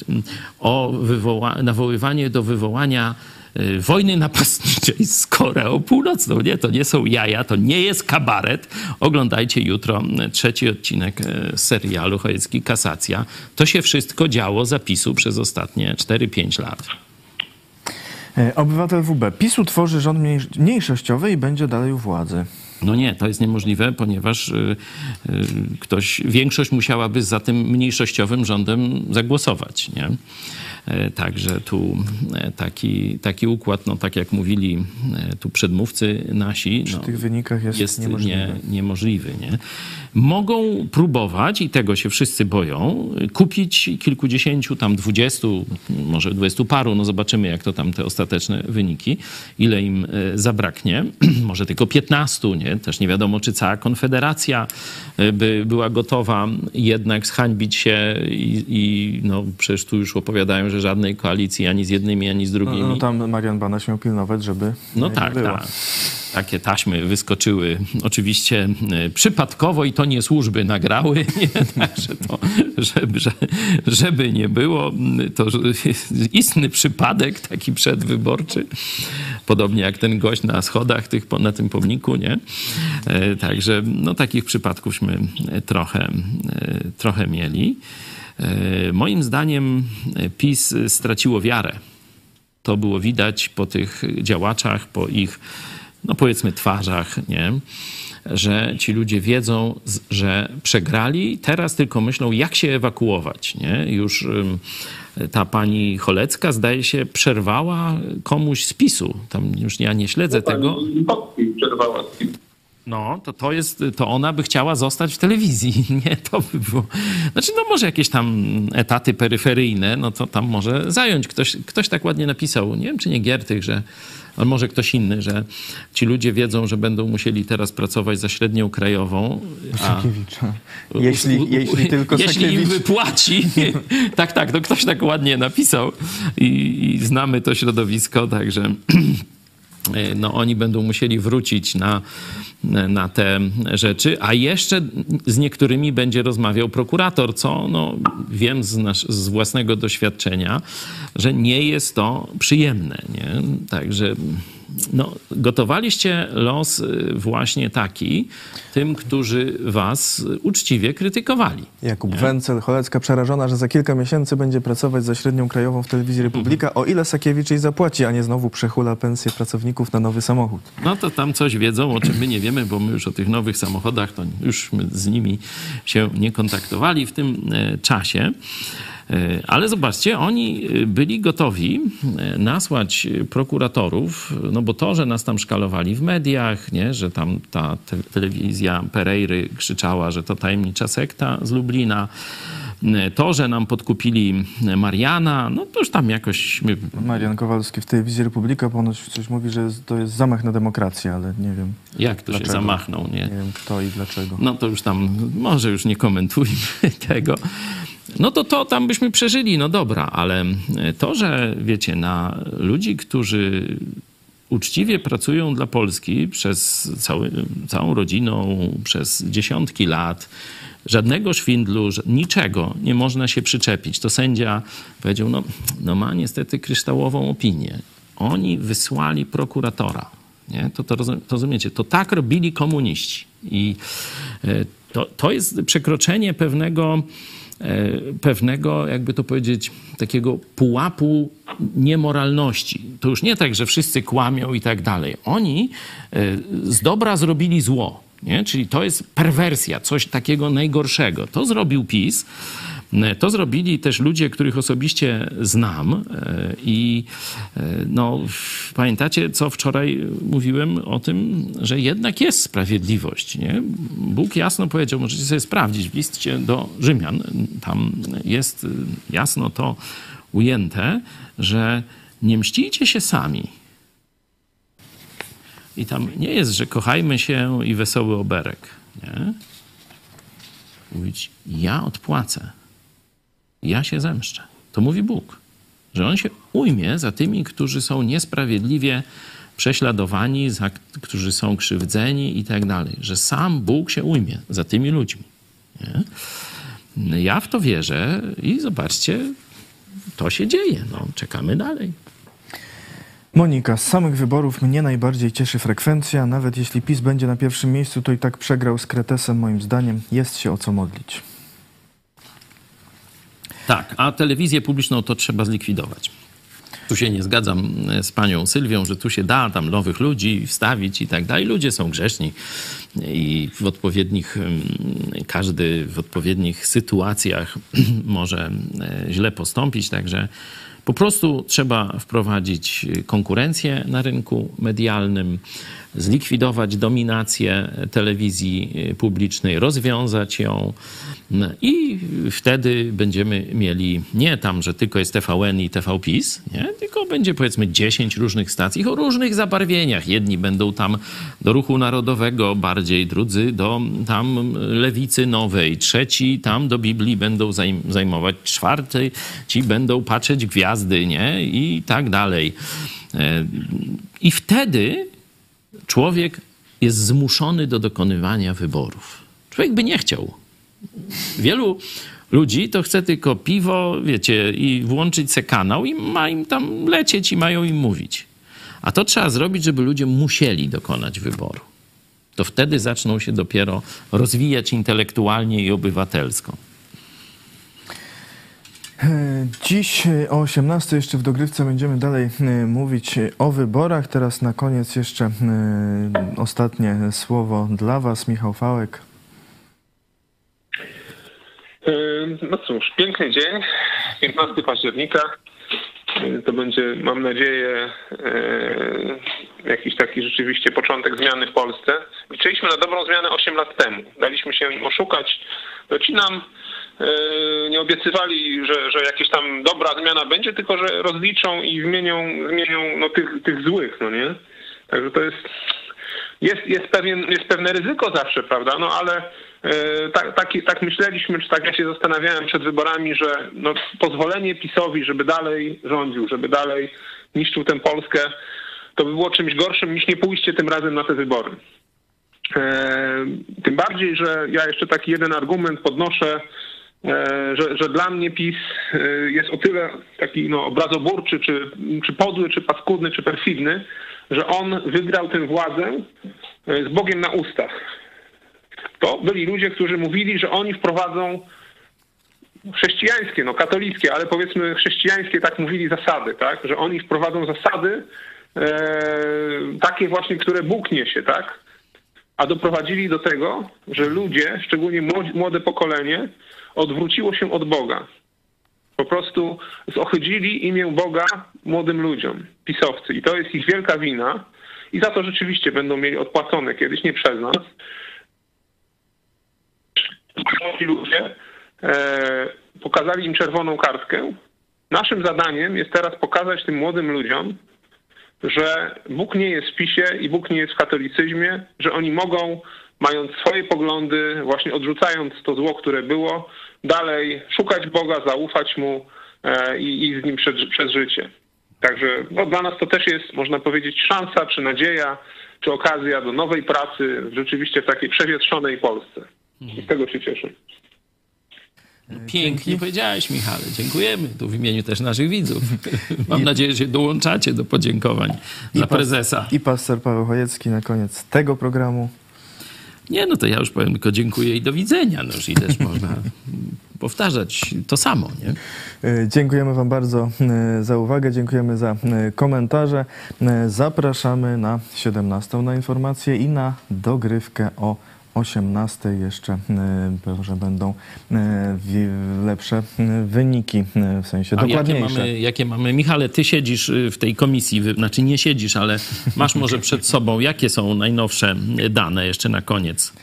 Speaker 5: o wywoła- nawoływanie do wywołania wojny napastniczej z Koreą Północną. Nie, to nie są jaja, to nie jest kabaret. Oglądajcie jutro trzeci odcinek e, serialu Chojecki Kasacja. To się wszystko działo zapisu przez ostatnie 4-5 lat.
Speaker 1: E, Obywatel WB. PiS utworzy rząd mniej- mniejszościowy i będzie dalej u władzy.
Speaker 5: No nie, to jest niemożliwe, ponieważ y, y, ktoś, większość musiałaby za tym mniejszościowym rządem zagłosować, nie? E, Także tu e, taki, taki układ, no tak jak mówili e, tu przedmówcy nasi,
Speaker 1: Przy
Speaker 5: no,
Speaker 1: tych wynikach jest,
Speaker 5: jest
Speaker 1: niemożliwe.
Speaker 5: nie, niemożliwy. Nie? Mogą próbować, i tego się wszyscy boją, kupić kilkudziesięciu, tam dwudziestu, może dwudziestu paru, no zobaczymy jak to tam te ostateczne wyniki, ile im zabraknie, *clears throat* może tylko piętnastu, nie? Też nie wiadomo, czy cała Konfederacja by była gotowa jednak zhańbić się i, i no przecież tu już opowiadają, że żadnej koalicji ani z jednymi, ani z
Speaker 1: No,
Speaker 5: drugimi.
Speaker 1: no tam Marian Banaś miał pilnować, żeby
Speaker 5: No
Speaker 1: nie
Speaker 5: tak, tak. Takie taśmy wyskoczyły oczywiście e, przypadkowo i to nie służby nagrały, *laughs* nie? Także to, żeby, że- żeby nie było, to *laughs* istny przypadek taki przedwyborczy. Podobnie jak ten gość na schodach tych, na tym pomniku, nie? E, Także no, takich przypadkówśmy trochę, e, trochę mieli. E, Moim zdaniem e, PiS straciło wiarę to było widać po tych działaczach, po ich, no powiedzmy, twarzach, nie? że ci ludzie wiedzą, z- że przegrali, teraz tylko myślą, jak się ewakuować. Nie? Już ta pani Cholecka, zdaje się, przerwała komuś z PiSu. Tam już ja nie śledzę tego.
Speaker 10: Przerwała
Speaker 5: No, to, to jest, to ona by chciała zostać w telewizji. *laughs* Nie, to by było. Znaczy, no może jakieś tam etaty peryferyjne, no to tam może zająć. Ktoś, ktoś tak ładnie napisał, nie wiem czy nie Giertych, że, ale może ktoś inny, że ci ludzie wiedzą, że będą musieli teraz pracować za średnią krajową. a-.
Speaker 1: Jeśli, jeśli tylko
Speaker 5: jeśli im wypłaci. *laughs* tak, tak, to ktoś tak ładnie napisał i, i znamy to środowisko, także *clears throat* no, oni będą musieli wrócić na, na te rzeczy, a jeszcze z niektórymi będzie rozmawiał prokurator, co no, wiem z, nasz, z własnego doświadczenia, że nie jest to przyjemne. Nie? Także no, gotowaliście los y, właśnie taki tym, którzy was uczciwie krytykowali.
Speaker 1: Jakub Wencel, Cholecka przerażona, że za kilka miesięcy będzie pracować za średnią krajową w telewizji Republika, o ile Sakiewicz jej zapłaci, a nie znowu przechula pensję pracowników na nowy samochód.
Speaker 5: No to tam coś wiedzą, o czym my nie wiemy, bo my już o tych nowych samochodach, to już z nimi się nie kontaktowali w tym e, czasie. E, Ale zobaczcie, oni e, byli gotowi e, nasłać prokuratorów, no bo to, że nas tam szkalowali w mediach, nie, że tam ta te, telewizja Pereiry krzyczała, że to tajemnicza sekta z Lublina, to, że nam podkupili Mariana, no to już tam jakoś my
Speaker 1: Marian Kowalski w telewizji Republika ponoć coś mówi, że to jest zamach na demokrację, ale nie wiem.
Speaker 5: Jak to się
Speaker 1: dlaczego.
Speaker 5: zamachnął, nie?
Speaker 1: Nie wiem kto i dlaczego.
Speaker 5: No to już tam, może już nie komentujmy *laughs* tego. No to to tam byśmy przeżyli, no dobra, ale to, że wiecie, na ludzi, którzy uczciwie pracują dla Polski przez cały, całą rodziną, przez dziesiątki lat, żadnego szwindlu, niczego nie można się przyczepić. To sędzia powiedział, no, no ma niestety kryształową opinię. oni wysłali prokuratora. Nie? To, to, to rozumiecie, to tak robili komuniści. I e, to, to jest przekroczenie pewnego, e, pewnego, jakby to powiedzieć, takiego pułapu niemoralności. To już nie tak, że wszyscy kłamią i tak dalej. Oni e, z dobra zrobili zło. Nie? Czyli to jest perwersja, coś takiego najgorszego. To zrobił PiS. To zrobili też ludzie, których osobiście znam e, i e, no, pamiętacie, co wczoraj mówiłem o tym, że jednak jest sprawiedliwość. Nie? Bóg jasno powiedział, możecie sobie sprawdzić w liście do Rzymian, tam jest jasno to ujęte, że nie mścicie się sami. I tam nie jest, że kochajmy się i wesoły oberek. Nie? Mówić, ja odpłacę ja się zemszczę. To mówi Bóg, że On się ujmie za tymi, którzy są niesprawiedliwie prześladowani, za, którzy są krzywdzeni i tak dalej. Że sam Bóg się ujmie za tymi ludźmi. Nie? Ja w to wierzę i zobaczcie, to się dzieje. No, czekamy dalej.
Speaker 1: Monika, z samych wyborów mnie najbardziej cieszy frekwencja. Nawet jeśli PiS będzie na pierwszym miejscu, to i tak przegrał z Kretesem, moim zdaniem. Jest się o co modlić.
Speaker 5: Tak, a telewizję publiczną to trzeba zlikwidować. Tu się nie zgadzam e, z panią Sylwią, że tu się da tam nowych ludzi wstawić i tak dalej. Ludzie są grzeczni i w odpowiednich, każdy w odpowiednich sytuacjach *clears throat* może e, źle postąpić, także po prostu trzeba wprowadzić konkurencję na rynku medialnym, zlikwidować dominację telewizji publicznej, rozwiązać ją i wtedy będziemy mieli nie tam, że tylko jest TVN i TVPiS, nie? tylko będzie powiedzmy 10 różnych stacji o różnych zabarwieniach. Jedni będą tam do ruchu narodowego bardziej, drudzy do tam lewicy nowej, trzeci tam do Biblii będą zajmować, czwarty ci będą patrzeć gwiazdy, nie? I tak dalej. E, I wtedy człowiek jest zmuszony do dokonywania wyborów. Człowiek by nie chciał. Wielu ludzi to chce tylko piwo, wiecie, i włączyć se kanał i ma im tam lecieć i mają im mówić. A to trzeba zrobić, żeby ludzie musieli dokonać wyboru. To wtedy zaczną się dopiero rozwijać intelektualnie i obywatelsko.
Speaker 1: Dziś o 18 jeszcze w dogrywce będziemy dalej e, mówić o wyborach. Teraz na koniec jeszcze e, ostatnie słowo dla Was, Michał Fałek.
Speaker 10: E, no cóż, piękny dzień, 15 października. To będzie, mam nadzieję, jakiś taki rzeczywiście początek zmiany w Polsce. Liczyliśmy na dobrą zmianę 8 lat temu. Daliśmy się oszukać. Docinam E, nie obiecywali, że, że jakieś tam dobra zmiana będzie, tylko że rozliczą i zmienią, zmienią no, tych, tych złych, no nie? Także to jest, jest, jest, pewien, jest pewne ryzyko zawsze, prawda? No ale e, tak, tak, tak myśleliśmy, czy tak ja się zastanawiałem przed wyborami, że no, pozwolenie PiSowi, żeby dalej rządził, żeby dalej niszczył tę Polskę, to by było czymś gorszym niż nie pójście tym razem na te wybory. E, tym bardziej, że ja jeszcze taki jeden argument podnoszę, E, że, że dla mnie PiS e, jest o tyle taki no, obrazoburczy, czy, czy podły, czy paskudny, czy perfidny, że on wygrał tę władzę e, z Bogiem na ustach. To byli ludzie, którzy mówili, że oni wprowadzą chrześcijańskie, no katolickie, ale powiedzmy chrześcijańskie, tak mówili zasady, tak, że oni wprowadzą zasady e, takie właśnie, które Bóg niesie, tak, a doprowadzili do tego, że ludzie, szczególnie młode pokolenie, odwróciło się od Boga. Po prostu zohydzili imię Boga młodym ludziom, pisowcy. I to jest ich wielka wina. I za to rzeczywiście będą mieli odpłacone kiedyś, nie przez nas. Ci ludzie e, pokazali im czerwoną kartkę. Naszym zadaniem jest teraz pokazać tym młodym ludziom, że Bóg nie jest w PiSie i Bóg nie jest w katolicyzmie, że oni mogą mając swoje poglądy, właśnie odrzucając to zło, które było, dalej szukać Boga, zaufać Mu e, i iść z Nim przez, przez życie. Także no, dla nas to też jest, można powiedzieć, szansa, czy nadzieja, czy okazja do nowej pracy rzeczywiście w takiej przewietrzonej Polsce. I z tego się cieszę.
Speaker 5: Pięknie Dzięki. powiedziałeś, Michale. Dziękujemy tu w imieniu też naszych widzów. *laughs* Mam I... nadzieję, że się dołączacie do podziękowań I dla prezesa.
Speaker 1: I pastor Paweł Chojecki na koniec tego programu.
Speaker 5: Nie, no to ja już powiem tylko dziękuję i do widzenia. No, i też można powtarzać to samo. Nie?
Speaker 1: E, dziękujemy Wam bardzo e, za uwagę, dziękujemy za e, komentarze. Zapraszamy na 17 na informacje i na dogrywkę o 18 jeszcze że będą lepsze wyniki, w sensie A dokładniejsze.
Speaker 5: Jakie mamy, jakie mamy, Michale, ty siedzisz w tej komisji, znaczy nie siedzisz, ale masz może przed sobą, jakie są najnowsze dane jeszcze na koniec?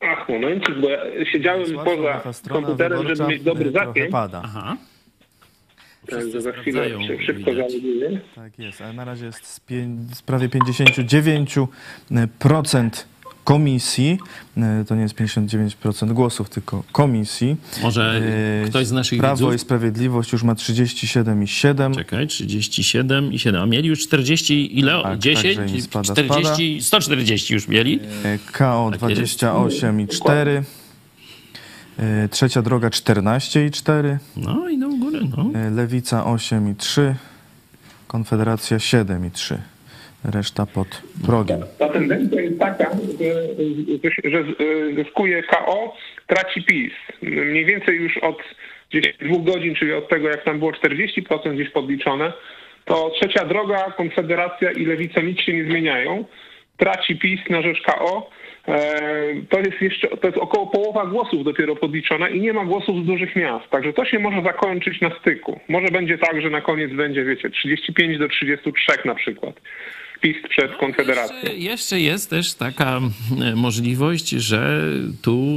Speaker 10: Ach, momencik, bo ja siedziałem poza komputerem, żeby mieć dobry zapięć. Aha. Także za chwilę szybko załaduję.
Speaker 1: Tak jest, ale na razie jest z, z prawie 59% komisji, e, to nie jest 59% głosów, tylko komisji.
Speaker 5: Może e, ktoś z naszych
Speaker 1: Prawo
Speaker 5: widzów...
Speaker 1: i Sprawiedliwość już ma 37,7.
Speaker 5: Czekaj, 37,7. A mieli już 40, ile? Tak, 10? Tak, spada, 40, 140 już mieli.
Speaker 1: E, KO 28,4. Trzecia droga 14,4.
Speaker 5: No i do góry, no.
Speaker 1: Lewica 8,3. Konfederacja 7,3 reszta pod progiem.
Speaker 10: Ta, ta tendencja jest taka, że, zyskuje KO, traci PiS. Mniej więcej już od dwóch godzin, czyli od tego, jak tam było 40% gdzieś podliczone, to trzecia droga, Konfederacja i Lewica nic się nie zmieniają. Traci PiS na rzecz KO. E, to jest jeszcze, to jest około połowa głosów dopiero podliczona i nie ma głosów z dużych miast. Także to się może zakończyć na styku. Może będzie tak, że na koniec będzie, wiecie, 35 do 33 na przykład. PiS przed Konfederacją.
Speaker 5: Jeszcze, jeszcze, jest też taka e, możliwość, że tu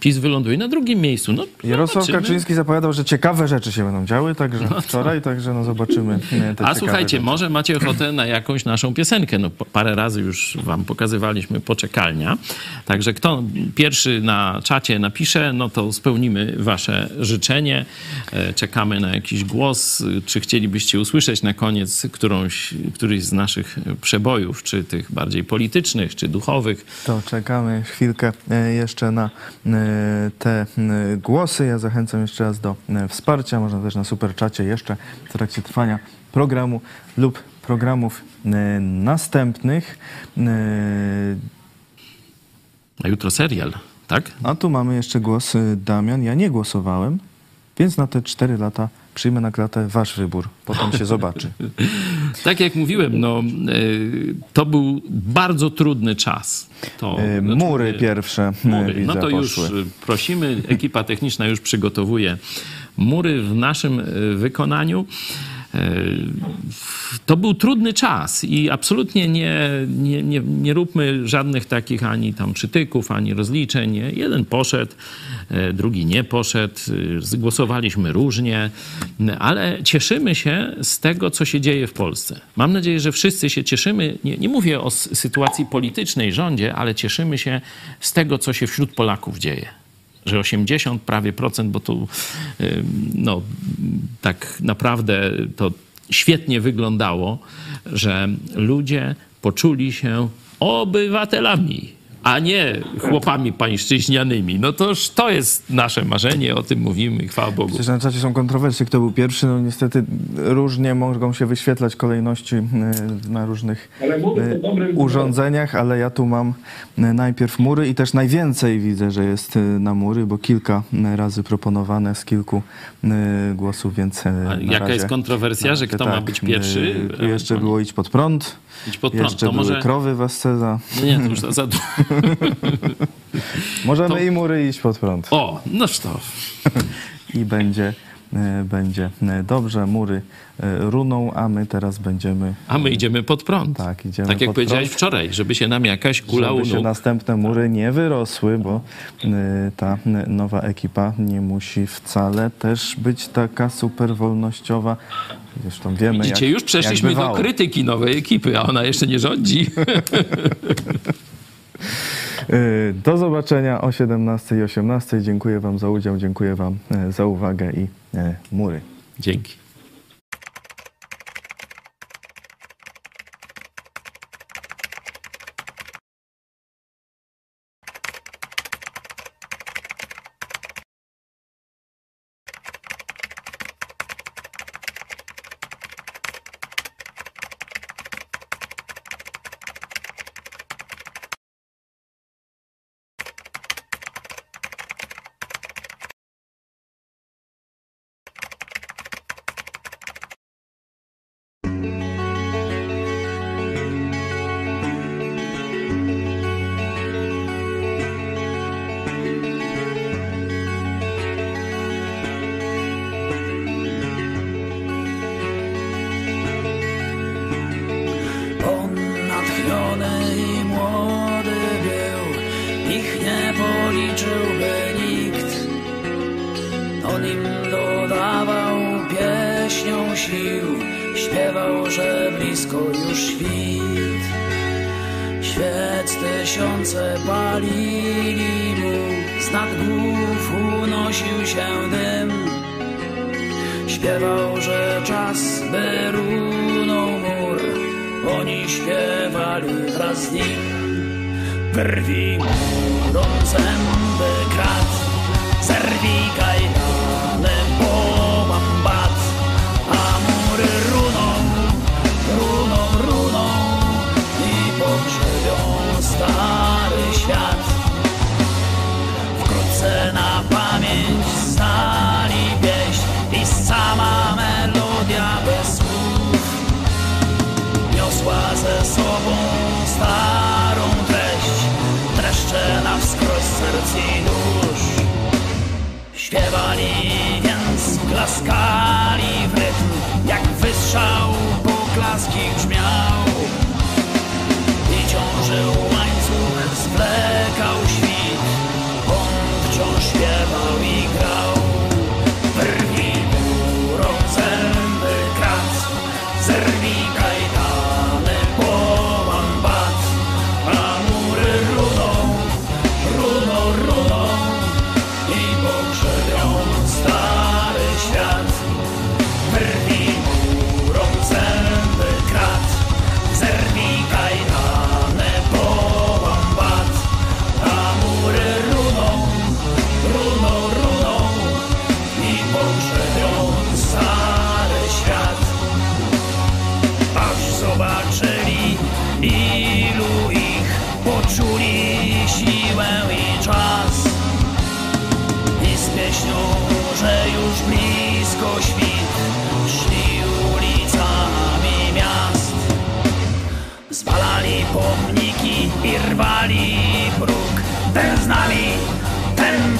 Speaker 5: PiS wyląduje na drugim miejscu. No,
Speaker 1: Jarosław zobaczymy. Kaczyński zapowiadał, że ciekawe rzeczy się będą działy, także no wczoraj, także no zobaczymy.
Speaker 5: A słuchajcie, rzeczy. może macie ochotę na jakąś naszą piosenkę. No, parę razy już wam pokazywaliśmy poczekalnia. Także kto pierwszy na czacie napisze, no to spełnimy wasze życzenie. E, czekamy na jakiś głos. Czy chcielibyście usłyszeć na koniec którąś, któryś z naszych przebojów, czy tych bardziej politycznych, czy duchowych.
Speaker 1: To czekamy chwilkę e, jeszcze na e, te e, głosy. Ja zachęcam jeszcze raz do wsparcia. Można też na superczacie jeszcze w trakcie trwania programu lub programów następnych.
Speaker 5: A jutro serial, tak?
Speaker 1: A tu mamy jeszcze głos Damian. Ja nie głosowałem, więc na te cztery lata przyjmę na klatę wasz wybór. Potem się zobaczy. *laughs*
Speaker 5: tak jak mówiłem, no, e, to był bardzo trudny czas. To,
Speaker 1: e, mury znaczy, pierwsze mury. Widzę,
Speaker 5: no to
Speaker 1: poszły.
Speaker 5: już prosimy, ekipa techniczna już przygotowuje mury w naszym e, wykonaniu. To był trudny czas i absolutnie nie, nie, nie, nie róbmy żadnych takich ani tam przytyków, ani rozliczeń. Jeden poszedł, e, drugi nie poszedł, zgłosowaliśmy różnie, ale cieszymy się z tego, co się dzieje w Polsce. Mam nadzieję, że wszyscy się cieszymy. Nie, nie mówię o sytuacji politycznej, rządzie, ale cieszymy się z tego, co się wśród Polaków dzieje że 80 prawie procent, bo tu no, tak naprawdę to świetnie wyglądało, że ludzie poczuli się obywatelami a nie chłopami pańszczyźnianymi. No toż to jest nasze marzenie, o tym mówimy, chwała Bogu.
Speaker 1: Przecież na czacie są kontrowersje, kto był pierwszy. No niestety różnie mogą się wyświetlać kolejności e, na różnych e, urządzeniach, ale ja tu mam e, najpierw mury i też najwięcej widzę, że jest na mury, bo kilka razy proponowane z kilku głosów, więc
Speaker 5: A jaka
Speaker 1: razie,
Speaker 5: jest kontrowersja, że kto tak, ma być pierwszy?
Speaker 1: Jeszcze było iść pod prąd.
Speaker 5: Idź pod prąd.
Speaker 1: Jeszcze to może... krowy w Asceza.
Speaker 5: No nie, to już za, za... *laughs* *laughs*
Speaker 1: Możemy to... i mury iść pod prąd.
Speaker 5: O, no to. *laughs*
Speaker 1: I będzie, będzie e, dobrze. Mury e, runą, a my teraz będziemy...
Speaker 5: A my idziemy pod prąd.
Speaker 1: Tak, idziemy
Speaker 5: Tak jak powiedziałeś
Speaker 1: prąd,
Speaker 5: wczoraj, żeby się nam jakaś kula
Speaker 1: Żeby się następne mury nie wyrosły, bo ta nowa ekipa nie musi wcale też być taka super wolnościowa. Zresztą wiemy,
Speaker 5: Widzicie,
Speaker 1: jak,
Speaker 5: już przeszliśmy do krytyki nowej ekipy, a ona jeszcze nie rządzi. *laughs*
Speaker 1: Y, do zobaczenia o 17 i 18. Dziękuję Wam za udział, dziękuję Wam e, za uwagę i e, mury.
Speaker 5: Dzięki.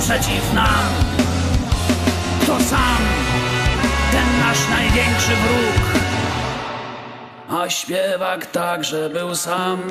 Speaker 16: przeciw nam. To sam, ten nasz największy wróg. A śpiewak także był sam.